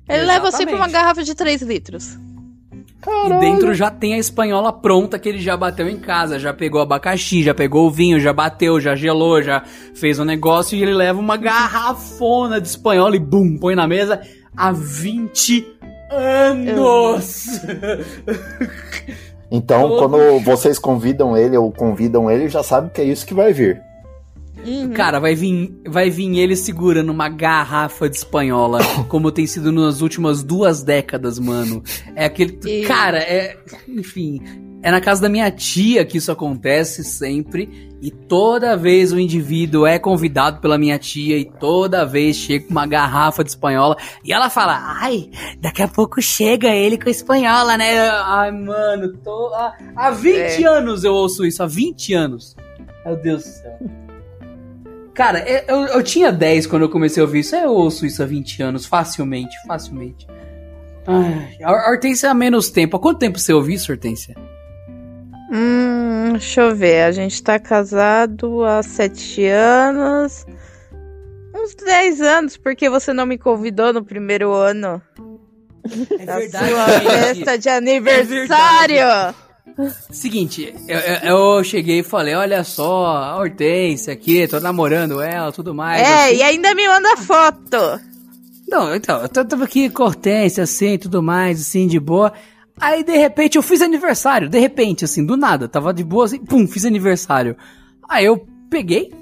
Ele leva sempre uma Exatamente. garrafa de 3 litros. E dentro já tem a espanhola pronta que ele já bateu em casa, já pegou abacaxi, já pegou o vinho, já bateu, já gelou, já fez um negócio e ele leva uma garrafona de espanhola e bum, põe na mesa há 20 anos. Então, Todo- quando vocês convidam ele ou convidam ele, já sabe que é isso que vai vir. Uhum. Cara, vai vir, vai vir ele segurando uma garrafa de espanhola, como tem sido nas últimas duas décadas, mano. É aquele. E- Cara, é. Enfim. É na casa da minha tia que isso acontece sempre. E toda vez o indivíduo é convidado pela minha tia e toda vez chega com uma garrafa de espanhola. E ela fala: Ai, daqui a pouco chega ele com a espanhola, né? Ai, mano, tô. Há, há 20 anos eu ouço isso, há 20 anos. Meu Deus do céu. Cara, eu, eu, eu tinha 10 quando eu comecei a ouvir isso. Eu ouço isso há 20 anos, facilmente, facilmente. Ai, a Hortência há menos tempo. Há quanto tempo você ouviu isso, Hortência? Hum, deixa eu ver. A gente tá casado há 7 anos. Uns 10 anos, porque você não me convidou no primeiro ano É da sua festa de aniversário. Seguinte, eu, eu, eu cheguei e falei: olha só, a Hortência aqui, tô namorando ela, tudo mais. é, assim. e ainda me manda foto. Não, então, eu tava aqui com a Hortência, assim, tudo mais, assim, de boa. Aí, de repente, eu fiz aniversário. De repente, assim, do nada. Tava de boa, assim, pum, fiz aniversário. Aí eu peguei,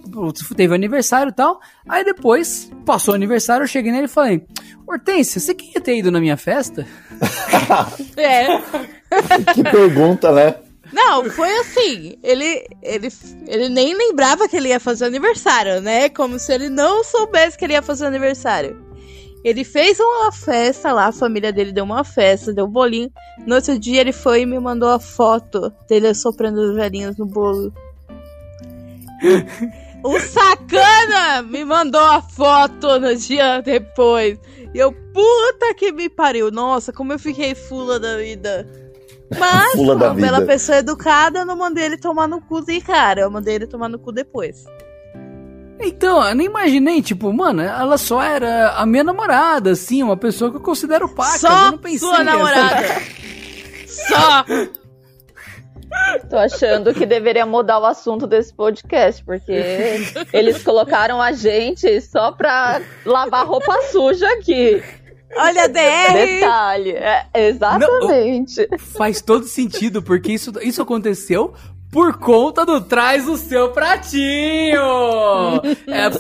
teve aniversário e tal. Aí depois, passou o aniversário, eu cheguei nele e falei: Hortência, você queria ter ido na minha festa? É. Que pergunta, né? Não, foi assim. Ele, ele, ele nem lembrava que ele ia fazer aniversário, né? Como se ele não soubesse que ele ia fazer aniversário. Ele fez uma festa lá, a família dele deu uma festa, deu um bolinho. No outro dia ele foi e me mandou a foto dele soprando os velhinhos no bolo. o sacana me mandou a foto no dia depois. E eu, puta que me pariu. Nossa, como eu fiquei fula da vida. Mas, Fula da uma bela vida. pessoa educada, eu não mandei ele tomar no cu de cara. Eu mandei ele tomar no cu depois. Então, eu nem imaginei, tipo, mano, ela só era a minha namorada, assim, uma pessoa que eu considero paca. eu Só não pensei sua namorada. Só. Tô achando que deveria mudar o assunto desse podcast, porque eles colocaram a gente só pra lavar roupa suja aqui. Olha, DR. Detalhe. É, exatamente. Faz todo sentido, porque isso, isso aconteceu por conta do traz o seu pratinho. É,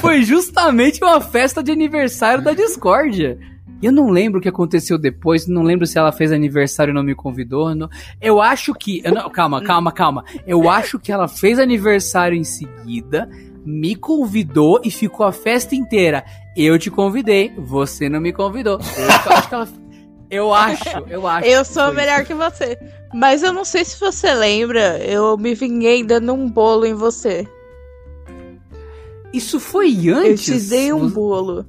foi justamente uma festa de aniversário da discórdia. Eu não lembro o que aconteceu depois, não lembro se ela fez aniversário e não me convidou. não. Eu acho que. eu não- calma, calma, calma. Eu acho que ela fez aniversário em seguida, me convidou e ficou a festa inteira. Eu te convidei, você não me convidou. Eu acho que ela. Eu acho, eu acho. Eu sou melhor que você. Mas eu não sei se você lembra, eu me vinguei dando um bolo em você. Isso foi Eu antes? te dei um bolo.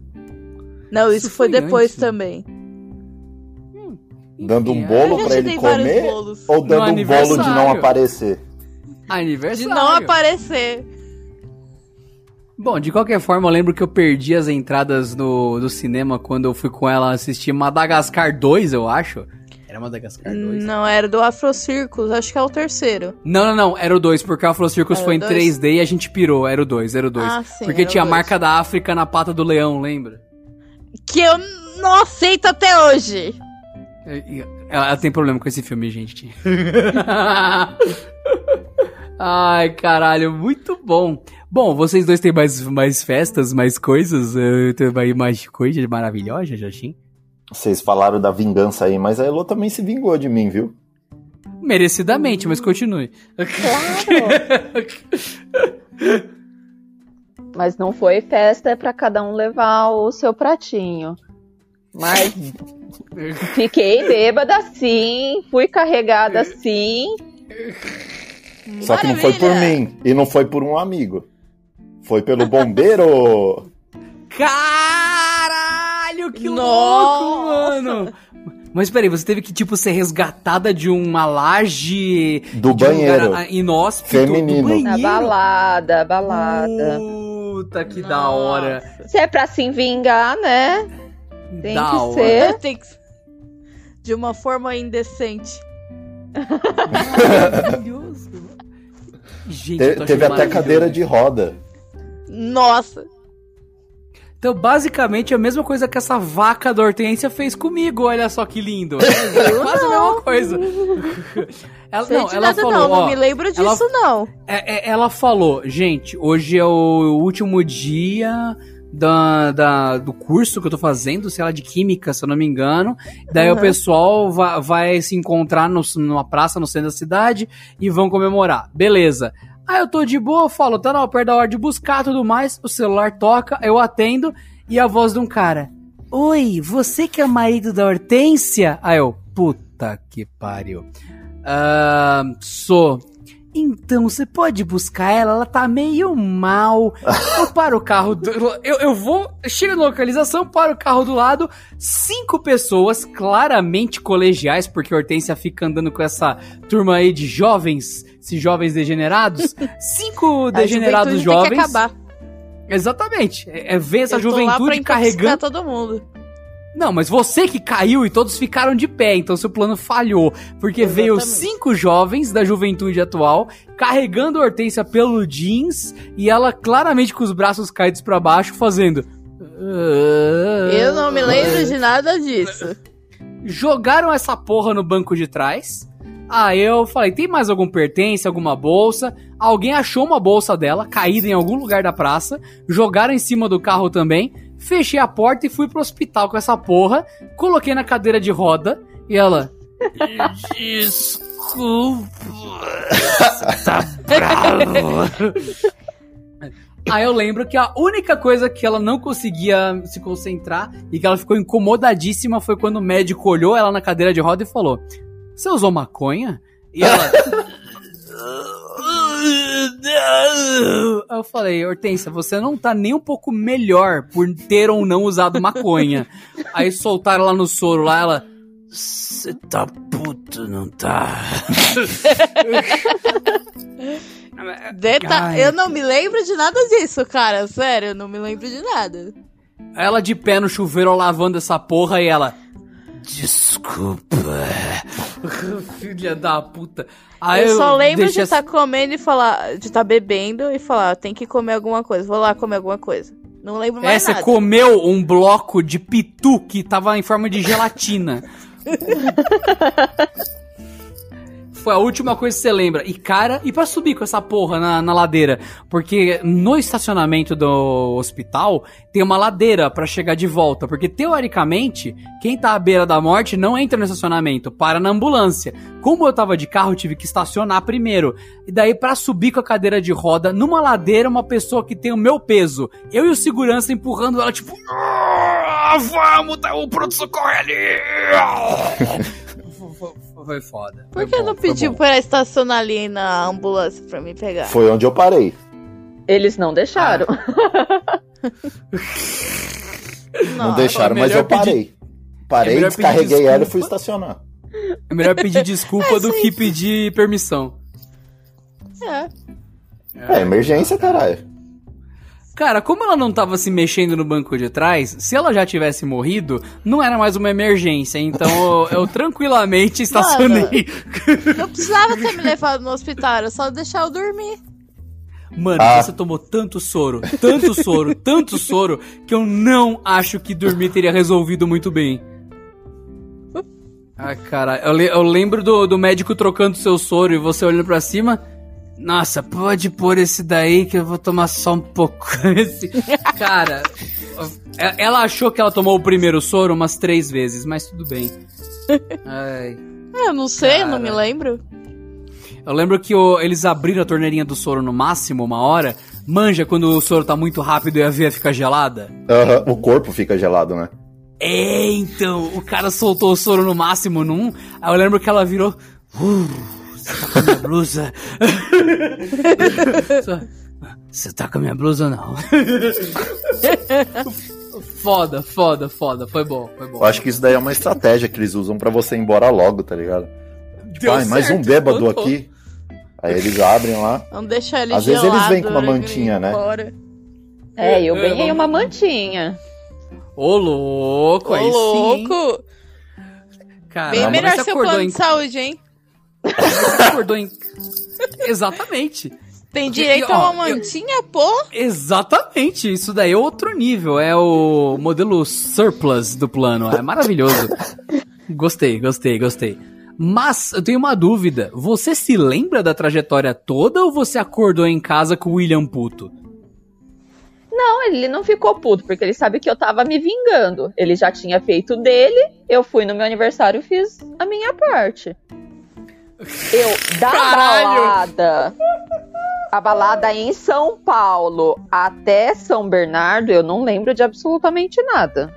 Não, isso, Isso foi, foi depois antes. também. Dando um Enfim, bolo Eu te ele comer ou dando um bolo de não aniversário. aparecer? De Aniversário. não aparecer. Bom, de qualquer forma, eu lembro que eu perdi as entradas no, do cinema quando eu fui com ela assistir Madagascar 2, eu acho. Era Madagascar 2? Não, era do Afro Circus, acho que é o terceiro. Não, não, não, era o 2, porque o Afro Circus Era foi em dois? 3D e a gente pirou, era o 2, era o 2. Ah, sim, porque tinha a marca da África na pata do leão, lembra? Que eu não aceito até hoje. É, Ela, ela tem problema com esse filme, gente. Ai, caralho, muito bom. Bom, vocês dois têm mais, mais festas, mais coisas? Tem aí mais coisas maravilhosas, Joshin? Vocês falaram da vingança aí, mas a Elo também se vingou de mim, viu? Merecidamente, mas continue. Mas não foi festa pra cada um levar o seu pratinho. Mas fiquei bêbada sim, fui carregada sim. Só que não foi por Maravilha. mim. E não foi por um amigo. Foi pelo bombeiro. Caralho, que Nossa! louco, mano! Mas peraí, você teve que, tipo, ser resgatada de uma laje... Do de um banheiro. ah, inóspito, Feminino. Do banheiro. Na balada, balada. Puta, que da Nossa. hora. Se é pra se vingar, né? Tem da que hora. ser. Tem que... De uma forma indecente. Maravilhoso. Gente, Te- teve até cadeira de roda. Nossa. Então, basicamente, a mesma coisa que essa vaca da Hortência fez comigo. Olha só que lindo. É quase a mesma coisa. Ela, Sei não, ela nada falou, não, ó, não me lembro disso ela- não. É, é, ela falou, gente, hoje é o último dia da, da- do curso que eu tô fazendo, sei lá, de química, se eu não me engano. Daí o Uhum. pessoal vai, vai se encontrar no- numa praça no centro da cidade e vão comemorar. Beleza. Aí eu tô de boa, eu falo, tá na perto da hora de buscar tudo mais, o celular toca, eu atendo e a voz de um cara. Oi, você que é marido da Hortência? Aí eu, puta que pariu. Ah, sou. Então, você pode buscar ela? Ela tá meio mal. Eu paro o carro. Do, eu, eu vou. Chego na localização, paro o carro do lado. Cinco pessoas, claramente colegiais, porque a Hortência fica andando com essa turma aí de jovens, esses jovens degenerados. Cinco degenerados juventude Tem que jovens. acabar. Exatamente. É, é ver essa Eu juventude carregando. todo mundo. Não, mas você que caiu e todos ficaram de pé, então seu plano falhou. Porque veio Exatamente. cinco jovens da juventude atual carregando a Hortência pelo jeans e ela claramente com os braços caídos pra baixo fazendo. Eu não me lembro de nada disso. Jogaram essa porra no banco de trás. Aí eu falei: tem mais algum pertence, alguma bolsa? Alguém achou uma bolsa dela, caída em algum lugar da praça. Jogaram em cima do carro também. Fechei a porta e fui pro hospital com essa porra. Coloquei na cadeira de roda. E ela. Desculpa. Tá bravo. Aí eu lembro que a única coisa que ela não conseguia se concentrar e que ela ficou incomodadíssima foi quando o médico olhou ela na cadeira de roda e falou: Você usou maconha? E ela. Aí eu falei, Hortência, você não tá nem um pouco melhor por ter ou não usado maconha. Aí soltaram ela no soro lá, ela. Você tá puto, não tá? Deta Ai, eu não me lembro de nada disso, cara. Sério, eu não me lembro de nada. Ela de pé no chuveiro lavando essa porra e ela. Desculpa. Filha da puta. Aí eu só lembro de estar comendo e falar. De estar bebendo e falar, tem que comer alguma coisa. Vou lá comer alguma coisa. Não lembro É, mais você nada. comeu um bloco de pitu que tava em forma de gelatina. Foi a última coisa que você lembra. E cara, e pra subir com essa porra na, na ladeira? Porque no estacionamento do hospital tem uma ladeira pra chegar de volta. Porque teoricamente, quem tá à beira da morte não entra no estacionamento, para na ambulância. Como eu tava de carro, tive que estacionar primeiro. E daí, pra subir com a cadeira de roda, numa ladeira, uma pessoa que tem o meu peso. Eu e o segurança empurrando ela, tipo. "Ah, Vamos, tá o pronto-socorro ali! Foi- foda. Por que não pediu pra estacionar ali na ambulância pra me pegar? Foi onde eu parei. Eles não deixaram. Não, deixaram, é mas eu parei. Parei, é pedir descarreguei ela e fui estacionar. É melhor pedir desculpa do que pedir permissão. É. É emergência, caralho. Cara, como ela não tava se mexendo no banco de trás, se ela já tivesse morrido, não era mais uma emergência. Então eu, eu tranquilamente estacionei. Não precisava ter me levado no hospital, era só deixar eu dormir. Mano, Ah. você tomou tanto soro, tanto soro, tanto soro, que eu não acho que dormir teria resolvido muito bem. Ah, cara, eu, le- eu lembro do, do médico trocando seu soro e você olhando pra cima. Nossa, pode pôr esse daí que eu vou tomar só um pouco. Esse- Cara, e- ela achou que ela tomou o primeiro soro umas três vezes, mas tudo bem. Ai. Ah, Eu não sei, não me Cara. lembro. Eu lembro que o- eles abriram a torneirinha do soro no máximo uma hora. Manja quando o soro tá muito rápido e a veia fica gelada? Aham, o corpo fica gelado, né? É, então, o cara soltou o soro no máximo num. Aí eu lembro que ela virou. "Uh, tá com a minha blusa? Você tá com a minha blusa ou não? foda, foda, foda. Foi bom, foi bom. Eu acho que isso daí é uma estratégia que eles usam pra você ir embora logo, tá ligado? Tipo, mais um bêbado aqui. Aí eles abrem lá. Vamos deixar ele Às vezes eles gelado, vêm com uma né, mantinha, né? embora. É, eu ganhei uma mantinha. Ô, louco, Ô, aí sim. louco! Cara, Bem mas melhor seu plano em... de saúde, hein? Você acordou em... Exatamente. Tem direito ó, a uma eu- mantinha, pô? Exatamente, isso daí é outro nível, é o modelo surplus do plano, é maravilhoso. gostei, gostei, gostei. Mas eu tenho uma dúvida, você se lembra da trajetória toda ou você acordou em casa com o William puto? Não, ele não ficou puto, porque ele sabe que eu tava me vingando. Ele já tinha feito dele, eu fui no meu aniversário e fiz a minha parte. Eu, da Caralho! balada, a balada em São Paulo até São Bernardo, eu não lembro de absolutamente nada.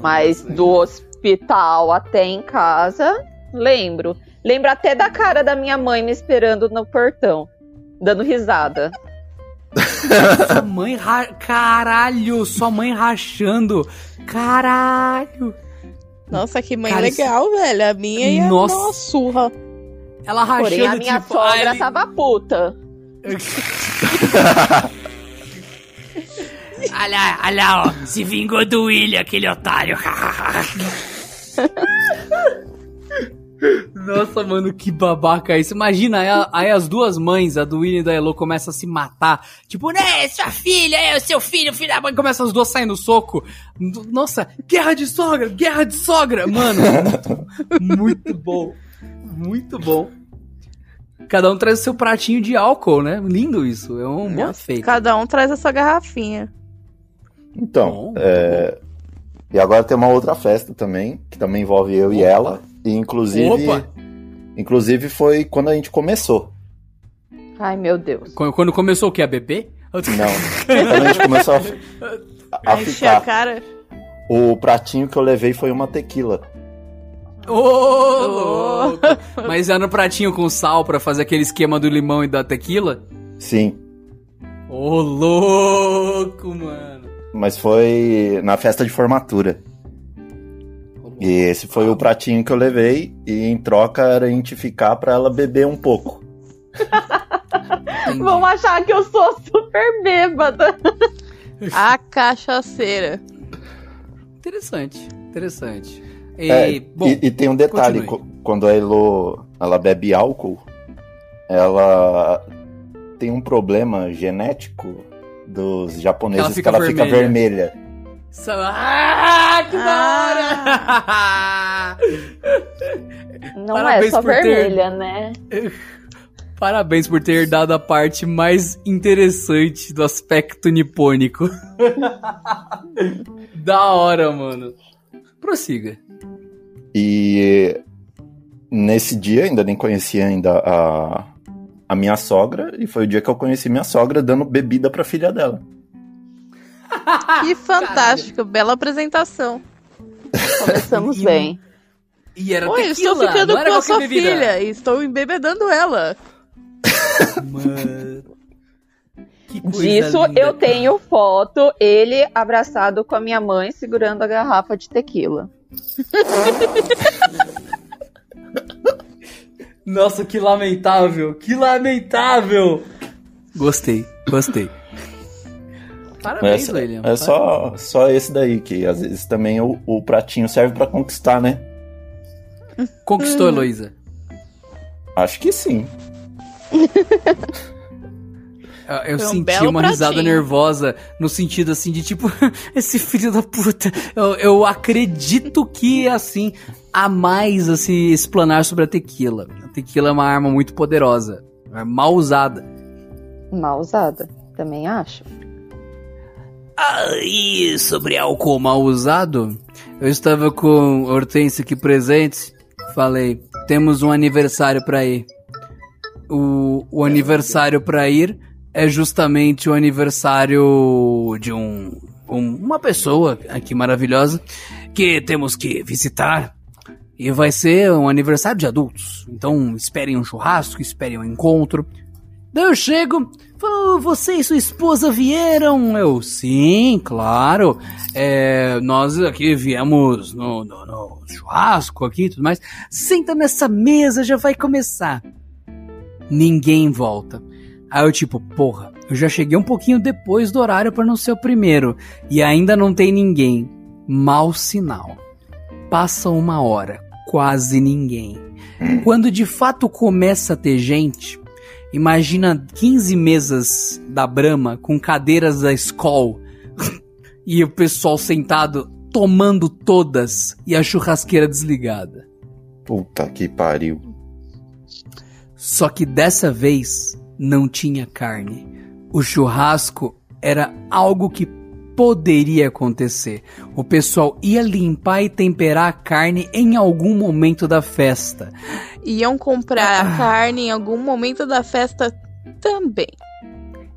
Mas do hospital até em casa, lembro. Lembro até da cara da minha mãe me esperando no portão, dando risada. Sua mãe ra... Caralho, sua mãe rachando. Caralho. Nossa, que mãe Cara, isso- legal, velho. A minha ia Nossa. dar uma surra. Ela rachando Porém, a minha tipo, sogra ele- tava puta. Olha lá, olha lá, ó. Se vingou do William, aquele otário. Nossa, mano, que babaca é isso. Imagina, aí, a- aí as duas mães, a do William e da Elo, começam a se matar. Tipo, né, sua filha, é o seu filho, filho da mãe. Começa as duas saindo no soco. Nossa, guerra de sogra, guerra de sogra. Mano, muito, muito bom. Muito bom. Cada um traz o seu pratinho de álcool, né? Lindo isso. É um bom feito. Cada um traz a sua garrafinha. Então, Bom, é... e agora tem uma outra festa também, que também envolve eu e Opa. ela. E inclusive, Opa! inclusive foi quando a gente começou. Ai, meu Deus. Quando quando começou o que? A beber? Não, quando a gente começou a, a, a Encher a ficar. cara. O pratinho que eu levei foi uma tequila. Ô, louco! Mas era no pratinho com sal pra fazer aquele esquema do limão e da tequila? Sim, Ô, louco, mano. mas foi na festa de formatura. E esse foi o pratinho que eu levei, e em troca era a gente ficar pra ela beber um pouco. Vão achar que eu sou super bêbada. A cachaceira. Interessante, interessante. E, É, bom, e, e tem um detalhe, continue. co- quando a Elo ela bebe álcool, ela tem um problema genético dos japoneses Ela que ela fica vermelha. Vermelha. Sa- Ah, que Ah. da hora! Não Parabéns é só por ter- vermelha, né? Parabéns por ter dado a parte mais interessante do aspecto nipônico. da hora, mano. Prossiga. E nesse dia ainda nem conhecia ainda a, a minha sogra, e foi o dia que eu conheci minha sogra dando bebida pra filha dela. Que fantástico. Bela apresentação. Começamos E- bem. E era Oi, tequila, estou ficando com a sua bebida. filha e estou embebedando ela. Mano. Disso linda, eu cara. tenho foto, ele abraçado com a minha mãe segurando a garrafa de tequila. Nossa, que lamentável, que lamentável. Gostei, gostei. Parabéns, É, William. é só, só esse daí, que às vezes também o, o pratinho serve pra conquistar, né? Conquistou, Heloísa. Acho que sim. Eu, eu Foi um senti belo uma risada pratinho. nervosa no sentido assim de tipo, esse filho da puta. Eu, eu acredito que assim há mais a se explanar sobre a tequila. A tequila é uma arma muito poderosa, é mal usada. Mal usada. Também acho. Ah, e sobre álcool mal usado, eu estava com Hortência aqui presente. Falei, temos um aniversário pra ir. O, o aniversário pra ir é justamente o aniversário de um, um- uma pessoa aqui maravilhosa que temos que visitar. E vai ser um aniversário de adultos. Então esperem um churrasco, esperem um encontro. Daí eu chego, você e sua esposa vieram? Eu, sim, claro. É, nós aqui viemos no, no- no churrasco aqui e tudo mais. Senta nessa mesa, já vai começar. Ninguém volta. Aí eu tipo, porra, eu já cheguei um pouquinho depois do horário para não ser o primeiro. E ainda não tem ninguém. Mau sinal. Passa uma hora, quase ninguém. Quando de fato começa a ter gente, Imagina 15 mesas da Brahma com cadeiras da Skoll e o pessoal sentado tomando todas e a churrasqueira desligada. Puta que pariu. Só que dessa vez não tinha carne. O churrasco era algo que poderia acontecer. O pessoal ia limpar e temperar a carne em algum momento da festa. Iam comprar Ah. a carne em algum momento da festa também.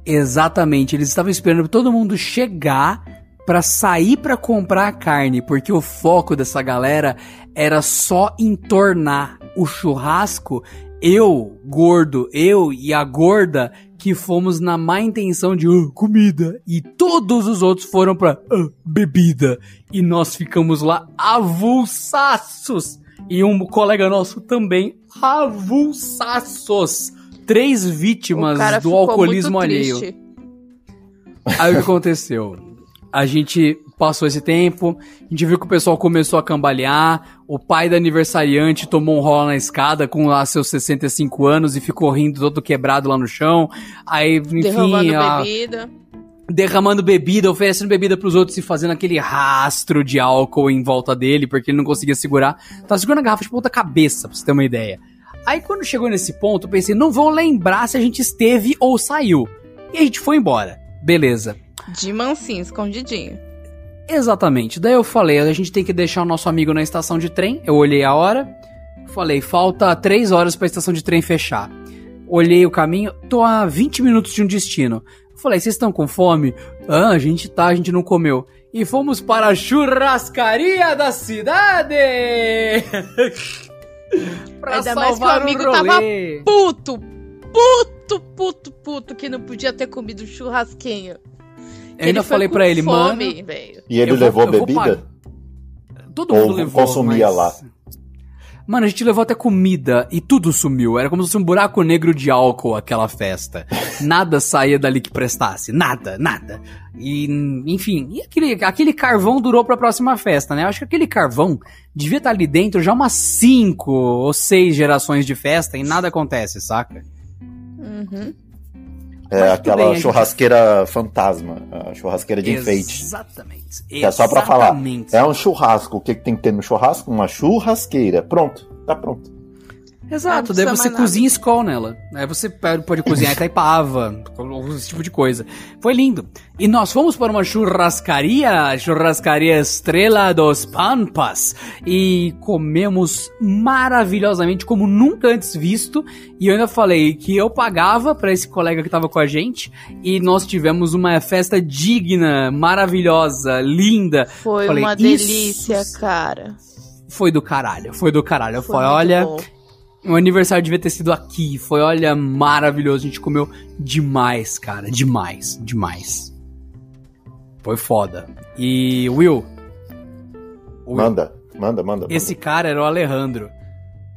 Exatamente, eles estavam esperando todo mundo chegar pra sair pra comprar a carne, porque o foco dessa galera era só entornar o churrasco. Eu, gordo, eu e a gorda que fomos na má intenção de "Ah, comida e todos os outros foram pra "Ah, bebida e nós ficamos lá avulsaços e um colega nosso também avulsaços. Três vítimas do alcoolismo alheio. Aí o que aconteceu? A gente passou esse tempo, a gente viu que o pessoal começou a cambalear, o pai da aniversariante tomou um rolo na escada com lá seus 65 anos e ficou rindo todo quebrado lá no chão. Aí, enfim, Derramando a- bebida. derramando bebida, oferecendo bebida pros outros e fazendo aquele rastro de álcool em volta dele, porque ele não conseguia segurar. Tava segurando a garrafa de ponta cabeça, pra você ter uma ideia. Aí quando chegou nesse ponto, eu pensei, não vão lembrar se a gente esteve ou saiu. E a gente foi embora. Beleza. De mansinho, escondidinho. Exatamente. Daí eu falei, a gente tem que deixar o nosso amigo na estação de trem. Eu olhei a hora. Falei, falta três horas pra estação de trem fechar. Olhei o caminho, tô a 20 minutos de um destino. Falei, vocês estão com fome? Ah, a gente tá, a gente não comeu. E fomos para a churrascaria da cidade! pra Ainda mais que o amigo rolê. tava Puto, puto, puto, puto, que não podia ter comido churrasquinho. Eu ainda falei pra ele, fome, mano. E ele levou vou bebida? Todo Ou mundo levou. consumia mas- lá? Mano, a gente levou até comida e tudo sumiu. Era como se fosse um buraco negro de álcool aquela festa. Nada saía dali que prestasse. Nada, nada. E, enfim, e aquele, aquele carvão durou pra próxima festa, né? Eu acho que aquele carvão devia estar ali dentro já umas cinco ou seis gerações de festa e nada acontece, saca? Uhum. É Mas aquela bem, a gente- churrasqueira fantasma, a churrasqueira de enfeite. Exatamente. Que é só pra falar. Exatamente. É um churrasco. O que, que tem que ter no churrasco? Uma churrasqueira. Pronto, tá pronto. Exato, daí você cozinha escol nela. Aí você pode cozinhar Itaipava, esse tipo de coisa. Foi lindo. E nós fomos para uma churrascaria, churrascaria Estrela dos Pampas, e comemos maravilhosamente, como nunca antes visto. E eu ainda falei que eu pagava para esse colega que tava com a gente, e nós tivemos uma festa digna, maravilhosa, linda. Foi Falei, uma "Isso delícia, cara. Foi do caralho, foi do caralho. Eu Foi falei, muito olha, bom. O aniversário devia ter sido aqui. Foi, olha, maravilhoso. A gente comeu demais, cara. Demais, demais. Foi foda. E, Will. Will, Manda, manda, manda. esse cara era o Alejandro.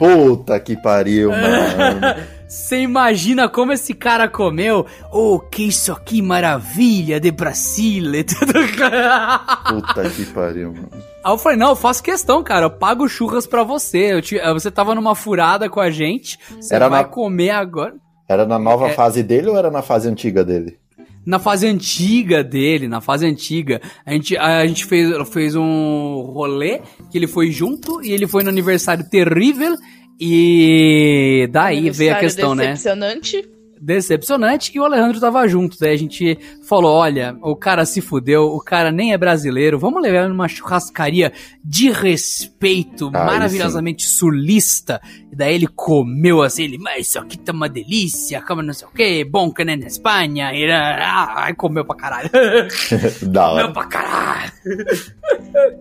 Puta que pariu, mano. Você imagina como esse cara comeu? Oh, que isso aqui maravilha de Brasília. Puta que pariu, mano. Aí eu falei, não, eu faço questão, cara. Eu pago churras pra você. Eu te- Você tava numa furada com a gente. Você Era vai na- comer agora. Era na nova É. fase dele ou era na fase antiga dele? Na fase antiga dele, na fase antiga, a gente, a gente fez, fez um rolê que ele foi junto e ele foi no aniversário terrível. E daí veio a questão, né? Decepcionante. Decepcionante e o Alejandro tava junto. Daí a gente falou: olha, o cara se fudeu, o cara nem é brasileiro, vamos levar ele numa churrascaria de respeito, Aí maravilhosamente sulista. E daí ele comeu assim, ele, mas isso aqui tá uma delícia, como não sei o que, bom que nem na Espanha. E ah, aí comeu pra caralho. da comeu hora. pra caralho.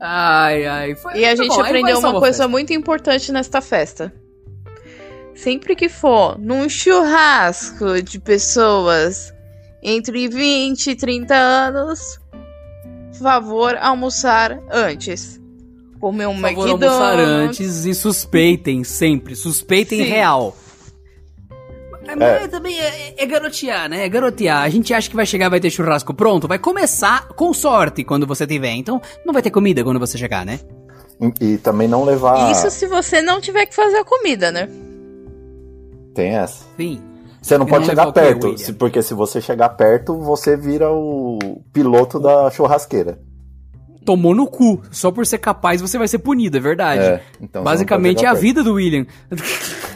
ai, ai. Foi, E a gente bom, aprendeu uma coisa festa. muito importante nesta festa. Sempre que for num churrasco de pessoas entre 20 e 30 anos, favor almoçar antes. Comer um Por favor, almoçar McDonald's. antes e suspeitem sempre. Suspeitem Sim. real. É, Mas também é, é garotear, né? É garotear. A gente acha que vai chegar vai ter churrasco pronto. Vai começar com sorte quando você tiver. Então não vai ter comida quando você chegar, né? E, e também não levar. Isso se você não tiver que fazer a comida, né? Tem essa. Sim. Você não E pode não chegar quê, perto, se- porque se você chegar perto, você vira o piloto da churrasqueira. Tomou no cu. Só por ser capaz você vai ser punido, é verdade. É, então Basicamente é a chegar vida do William.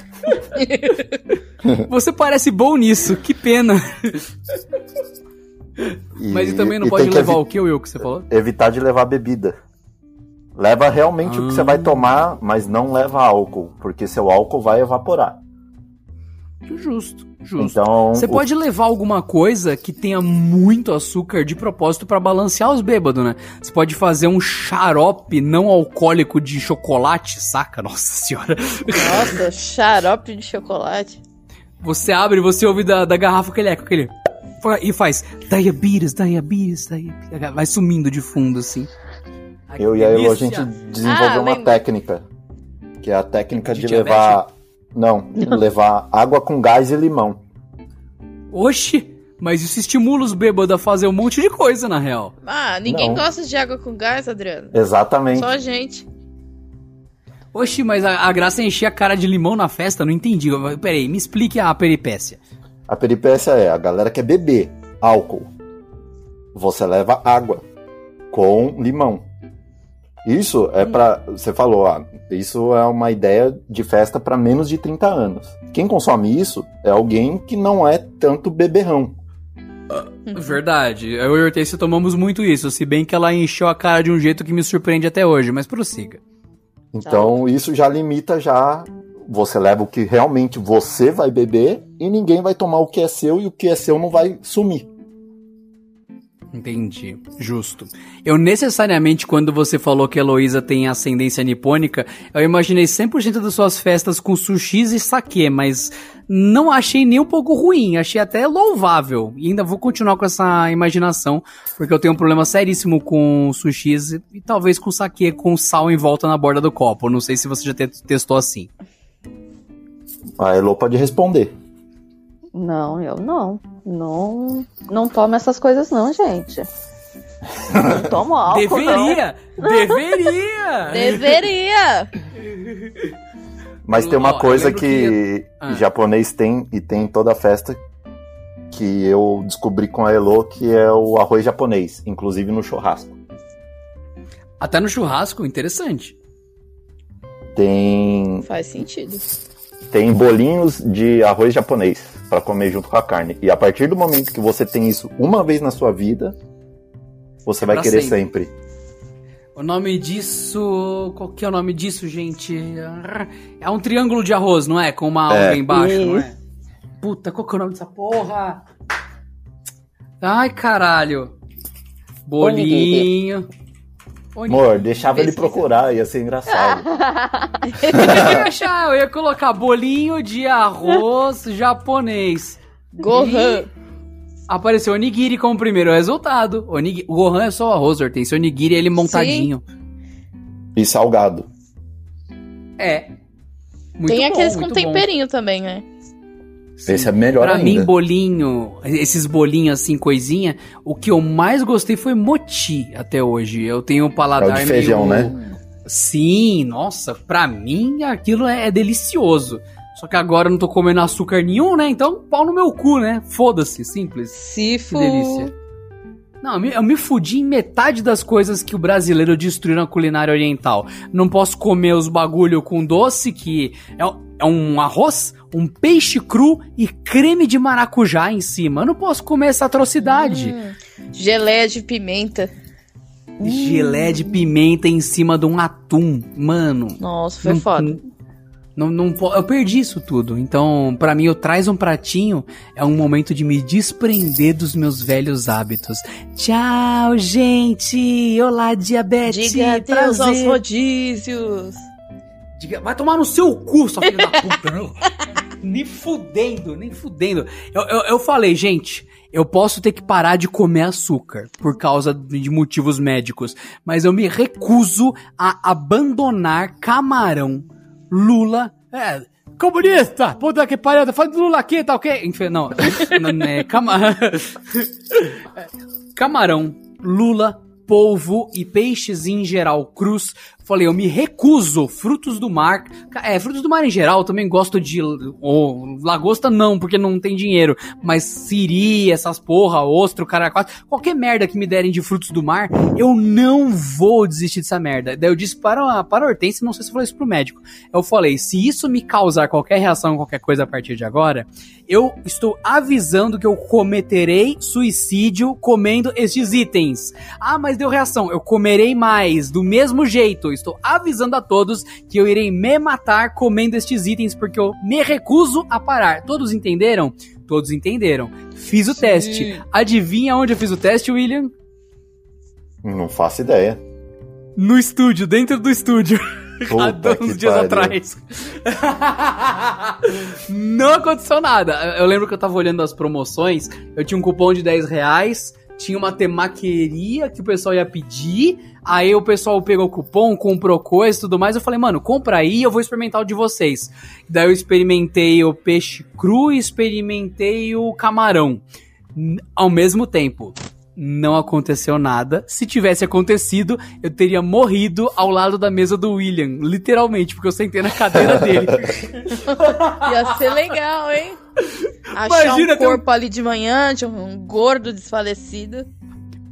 você parece bom nisso. Que pena. perto. E- Mas e também não pode levar o que, Will, que você falou? Evitar de levar bebida. Leva realmente o que você Ah. vai tomar, mas não leva álcool, porque seu álcool vai evaporar. Justo, justo. Então, Você o- pode levar alguma coisa que tenha muito açúcar de propósito pra balancear os bêbados, né? Você pode fazer um xarope não alcoólico de chocolate, saca? Nossa senhora. Nossa, xarope de chocolate. Você abre, você ouve da, da garrafa aquele eco, aquele. E faz diabetes, diabetes, diabetes. Vai sumindo de fundo, assim. Ai, eu e a Elo, a gente desenvolveu Ah, uma técnica. Que é a técnica De de, diabetes? levar. Não, levar água com gás e limão. Oxi, mas isso estimula os bêbados a fazer um monte de coisa, na real. Ah, ninguém Não. gosta de água com gás, Adriano. Exatamente. Só a gente. Oxi, mas a, a graça é encher a cara de limão na festa? Não entendi. Peraí, me explique a peripécia. A peripécia é, a galera quer beber álcool. Você leva água com limão. Isso é pra. Você falou, ah, isso é uma ideia de festa para menos de 30 anos. Quem consome isso é alguém que não é tanto beberrão. Verdade. Eu e a Hortência tomamos muito isso, se bem que ela encheu a cara de um jeito que me surpreende até hoje, mas prossiga. Então isso já limita já. Você leva o que realmente você vai beber e ninguém vai tomar o que é seu e o que é seu não vai sumir. Entendi. Justo. Eu necessariamente, quando você falou que a Heloísa tem ascendência nipônica, eu imaginei 100% das suas festas com sushis e saquê, mas não achei nem um pouco ruim, achei até louvável. E ainda vou continuar com essa imaginação, porque eu tenho um problema seríssimo com sushis e talvez com saquê com sal em volta na borda do copo. Não sei se você já te- testou assim. A Elo pode responder. Não, eu não. Não, não tomo essas coisas não, gente. Não tomo álcool, não. Deveria! Deveria! Deveria! Mas tem Ó, uma eu coisa que, que- Ah. japonês tem e tem em toda festa que eu descobri com a Elo que é o arroz japonês, inclusive no churrasco. Até no churrasco, interessante. Tem Faz sentido. tem bolinhos de arroz japonês para comer junto com a carne. E a partir do momento que você tem isso uma vez na sua vida, você vai Pra querer sempre. sempre. O nome disso. Qual que é o nome disso, gente? É um triângulo de arroz, não é? Com uma É. alga embaixo, não é? Puta, qual que é o nome dessa porra? Ai, caralho. Bolinho. Amor, deixava ele procurar, ia ser engraçado. Eu ia achar, eu ia colocar bolinho de arroz japonês. Gohan. Apareceu onigiri como primeiro resultado. Onigi... O Gohan é só o arroz, Hortência. Onigiri é ele montadinho. E salgado. É. Muito Tem bom, aqueles com muito bom. temperinho também, né? Esse é melhor Pra ainda. mim, bolinho, esses bolinhos assim, coisinha, o que eu mais gostei foi moti até hoje. Eu tenho um É paladar o de feijão, meio... né? Sim, nossa, pra mim aquilo é, é delicioso. Só que agora eu não tô comendo açúcar nenhum, né? Então, pau no meu cu, né? Foda-se, simples. Sifo. Que delícia. Não, eu me, eu me fudi em metade das coisas que o brasileiro destruiu na culinária oriental. Não posso comer os bagulho com doce, que é, é um arroz, um peixe cru e creme de maracujá em cima. Eu não posso comer essa atrocidade. Hum, geleia de pimenta. Gelé de pimenta em cima de um atum. Mano. Nossa, foi não- foda. Não, não, po- eu perdi isso tudo. Então, pra mim, o traz um pratinho é um momento de me desprender dos meus velhos hábitos. Tchau, gente! Olá, diabetes! Diga adeus aos rodízios. Diga- Vai tomar no seu cu, sua filha da puta! não. nem fudendo, nem fudendo. Eu, eu, eu falei, gente, eu posso ter que parar de comer açúcar por causa de motivos médicos, mas eu me recuso a abandonar camarão, lula, é, comunista, puta que pariu, tá de lula aqui, tá ok? Enfim, não, não, é, cama... camarão, lula, polvo e peixes em geral crus. Falei, eu me recuso. Frutos do mar. É, frutos do mar em geral, eu também gosto de. Lagosta não, porque não tem dinheiro. Mas siri, essas porra, ostro, caracol. Qualquer merda que me derem de frutos do mar, eu não vou desistir dessa merda. Daí eu disse para, para a Hortense, não sei se eu falei isso pro médico. Eu falei, se isso me causar qualquer reação, qualquer coisa a partir de agora, eu estou avisando que eu cometerei suicídio comendo estes itens. Ah, mas deu reação. Eu comerei mais, do mesmo jeito. Estou avisando a todos que eu irei me matar comendo estes itens porque eu me recuso a parar. Todos entenderam? Todos entenderam. Fiz o teste. Adivinha onde eu fiz o teste, William? Não faço ideia. No estúdio, dentro do estúdio. Há Puta uns que dias pariu. atrás. Não aconteceu nada. Eu lembro que eu tava olhando as promoções, eu tinha um cupom de 10 reais, tinha uma temaqueria que o pessoal ia pedir, aí o pessoal pegou cupom, comprou coisa e tudo mais, eu falei, mano, compra aí, eu vou experimentar o de vocês. Daí eu experimentei o peixe cru e experimentei o camarão. Ao mesmo tempo, não aconteceu nada. Se tivesse acontecido, eu teria morrido ao lado da mesa do William. Literalmente, porque eu sentei na cadeira dele. Ia ser legal, hein? Achar Imagina um ter um- corpo ali de manhã, de um gordo desfalecido.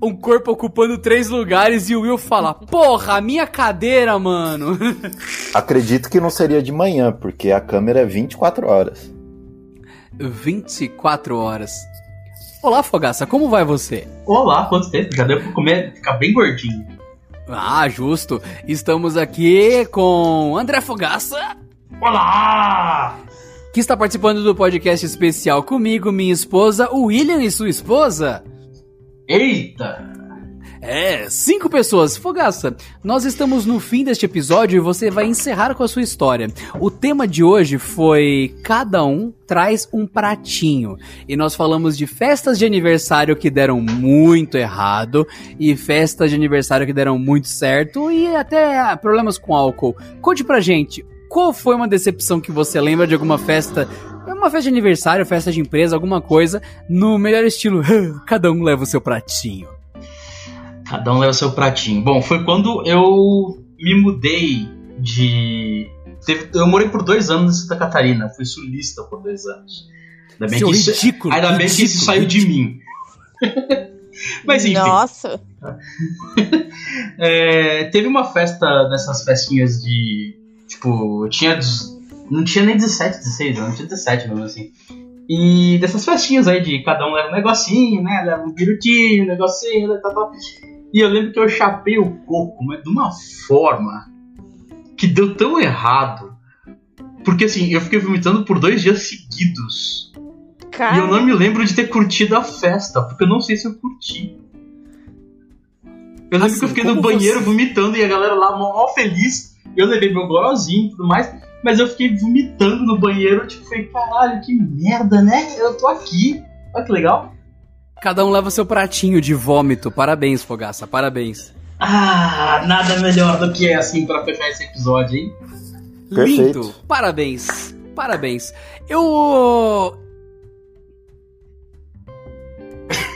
Um corpo ocupando três lugares e o Will fala: Porra, a minha cadeira, mano. Acredito que não seria de manhã, porque a câmera é 24 horas. 24 horas. Olá, Fogaça, como vai você? Olá, quanto tempo? Já deu pra comer, ficar bem gordinho. Ah, justo. Estamos aqui com André Fogaça, Olá! que está participando do podcast especial comigo, minha esposa, o William e sua esposa. Eita! É, cinco pessoas. Fogaça, nós estamos no fim deste episódio e você vai encerrar com a sua história. O tema de hoje foi Cada um traz um pratinho. E nós falamos de festas de aniversário que deram muito errado e festas de aniversário que deram muito certo e até problemas com álcool. Conte pra gente, qual foi uma decepção que você lembra de alguma festa uma festa de aniversário, festa de empresa, alguma coisa, no melhor estilo, cada um leva o seu pratinho. Cada um leva seu pratinho. Bom, foi quando eu me mudei de. teve- Eu morei por dois anos em Santa Catarina. Fui sulista por dois anos. Ainda bem, Seu que isso, ridículo, ainda bem que isso ridículo, saiu de mim. Mas enfim. Nossa. É, teve uma festa dessas festinhas de. Tipo, tinha. Não tinha nem 17, 16 anos, tinha 17 mesmo assim. E dessas festinhas aí de cada um leva um negocinho, né? Leva um pirutinho, um negocinho, né? Tal, tal. E eu lembro que eu chapei o coco, mas de uma forma que deu tão errado. Porque assim, eu fiquei vomitando por dois dias seguidos. Cara, E eu não me lembro de ter curtido a festa, porque eu não sei se eu curti. Eu lembro Assim, que eu fiquei no banheiro você- vomitando e a galera lá mó, mó feliz. Eu levei meu gorozinho e tudo mais, mas eu fiquei vomitando no banheiro, tipo, falei, caralho, que merda, né? Eu tô aqui. Olha que legal. Cada um leva o seu pratinho de vômito. Parabéns, Fogaça, parabéns. Ah, nada melhor do que assim pra fechar esse episódio, hein? Perfeito. Lindo. Parabéns. Parabéns. Eu.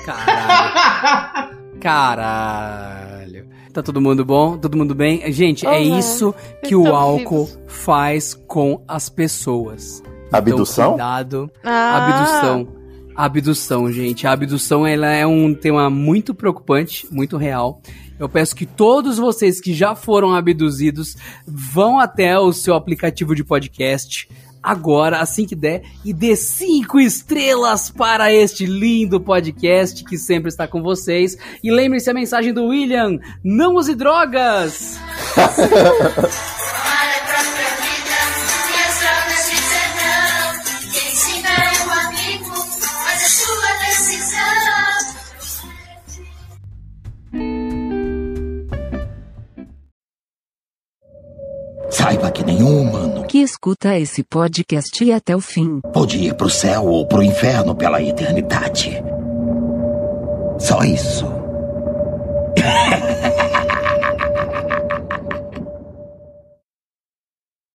Caralho. Caralho. Tá todo mundo bom? Todo mundo bem? Gente, é Olá. isso que o Estamos álcool vivos. faz com as pessoas. Abdução? Então, cuidado. Ah, Abdução. Abdução, gente. A abdução ela é um tema muito preocupante, muito real. Eu peço que todos vocês que já foram abduzidos vão até o seu aplicativo de podcast agora, assim que der, e dê cinco estrelas para este lindo podcast que sempre está com vocês. E lembre-se a mensagem do William: não use drogas! Saiba que nenhum humano Que escuta esse podcast e até o fim. pode ir pro céu ou pro inferno pela eternidade. Só isso.